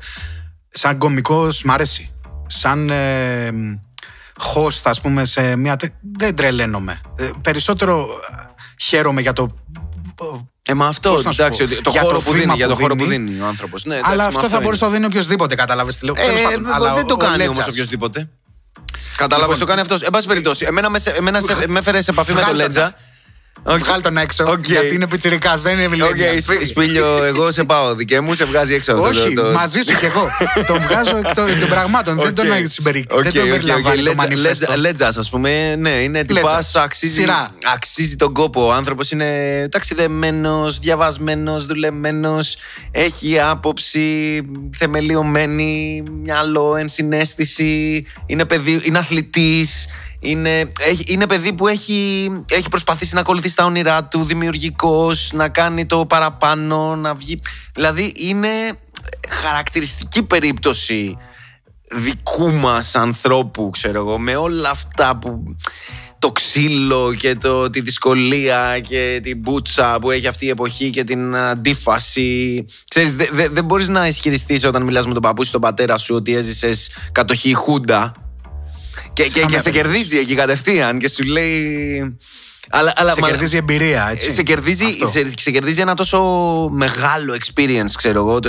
σαν κωμικός μ' αρέσει. Σαν ε, host, ας πούμε, σε μια. τε- Δεν τρελαίνομαι. Ε, περισσότερο ε, χαίρομαι για το. Ε, μα αυτό, Πώς να σου εντάξει, πω, ότι το για χώρο το που δίνει, βήμα για το που χώρο που δίνει. δίνει ο άνθρωπος. Ναι, εντάξει, αλλά μα αυτό θα μπορούσε να το δίνει οποιοδήποτε, κατάλαβες τι λέω. Τέλος Ε, πάντων, αλλά δεν ο- το ο κάνει Λέτσας. όμω οποιοδήποτε. Κατάλαβες, Λοιπόν, το κάνει αυτός. Εν πάση περιπτώσει, εμένα, με, σε- εμένα σε- με έφερε σε επαφή με τον Βγάλ' τον. Λέτζα. Οκ. Βγάλ τον έξω, Οκ. γιατί είναι πιτσιρικά, δεν είναι OK, millennial. Σπι- Σπίλιο, εγώ σε πάω. Δικέ μου σε βγάζει έξω αυτό. Όχι, το- το- μαζί σου κι εγώ. <laughs> τον βγάζω εκ των εκ των πραγμάτων. Δεν Οκ. τον συμπερι- Οκ, δεν τον OK, OK. περιλαμβάνει το Λέτζα- μανιφέστο. Λέτζα- Λέτζας, ας πούμε, ναι, είναι τυπάς, Λέτζας. αξίζει, Σειρά. αξίζει τον κόπο. Ο άνθρωπος είναι ταξιδεμένος, διαβασμένος, δουλεμένος, έχει άποψη θεμελιωμένη, μυαλό, ενσυναίσθηση, είναι, παιδί, είναι αθλητής, είναι, έχει, είναι παιδί που έχει, έχει προσπαθήσει να ακολουθήσει τα όνειρά του, δημιουργικός, να κάνει το παραπάνω, να βγει. Δηλαδή είναι χαρακτηριστική περίπτωση δικού μας ανθρώπου, ξέρω εγώ, με όλα αυτά που το ξύλο και το, τη δυσκολία και την μπούτσα που έχει αυτή η εποχή και την αντίφαση. Ξέρεις, δε- δε- δεν μπορείς να ισχυριστείς όταν μιλάς με τον παππού σου, τον πατέρα σου, ότι έζησες κατοχή Χούντα και, και, και σε Συγγνώμη. κερδίζει εκεί κατευθείαν και σου λέει... Αλλά, αλλά, Σε μα- κερδίζει εμπειρία, έτσι. σε κερδίζει, Αυτό. σε, σε κερδίζει ένα τόσο μεγάλο experience, ξέρω εγώ.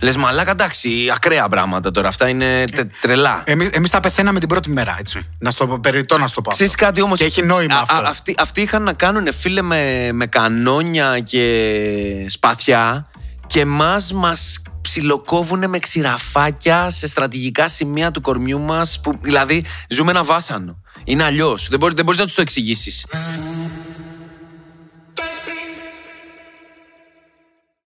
Λες, μαλάκα, εντάξει, ακραία πράγματα τώρα. Αυτά είναι τε- τρελά. Εμείς, εμείς τα πεθαίναμε την πρώτη μέρα, έτσι. Να στο πω, περιττό να στο πω. Ξέρεις αυτό. κάτι όμως Και έχει νόημα α- αυτό. α- αυτοί, αυτοί είχαν να κάνουν φίλε με, με κανόνια και σπαθιά και μας μας ψιλοκόβουνε με ξηραφάκια σε στρατηγικά σημεία του κορμιού μας που δηλαδή ζούμε ένα βάσανο. Είναι αλλιώς. Δεν, μπορείς, δεν μπορείς να τους το εξηγήσεις.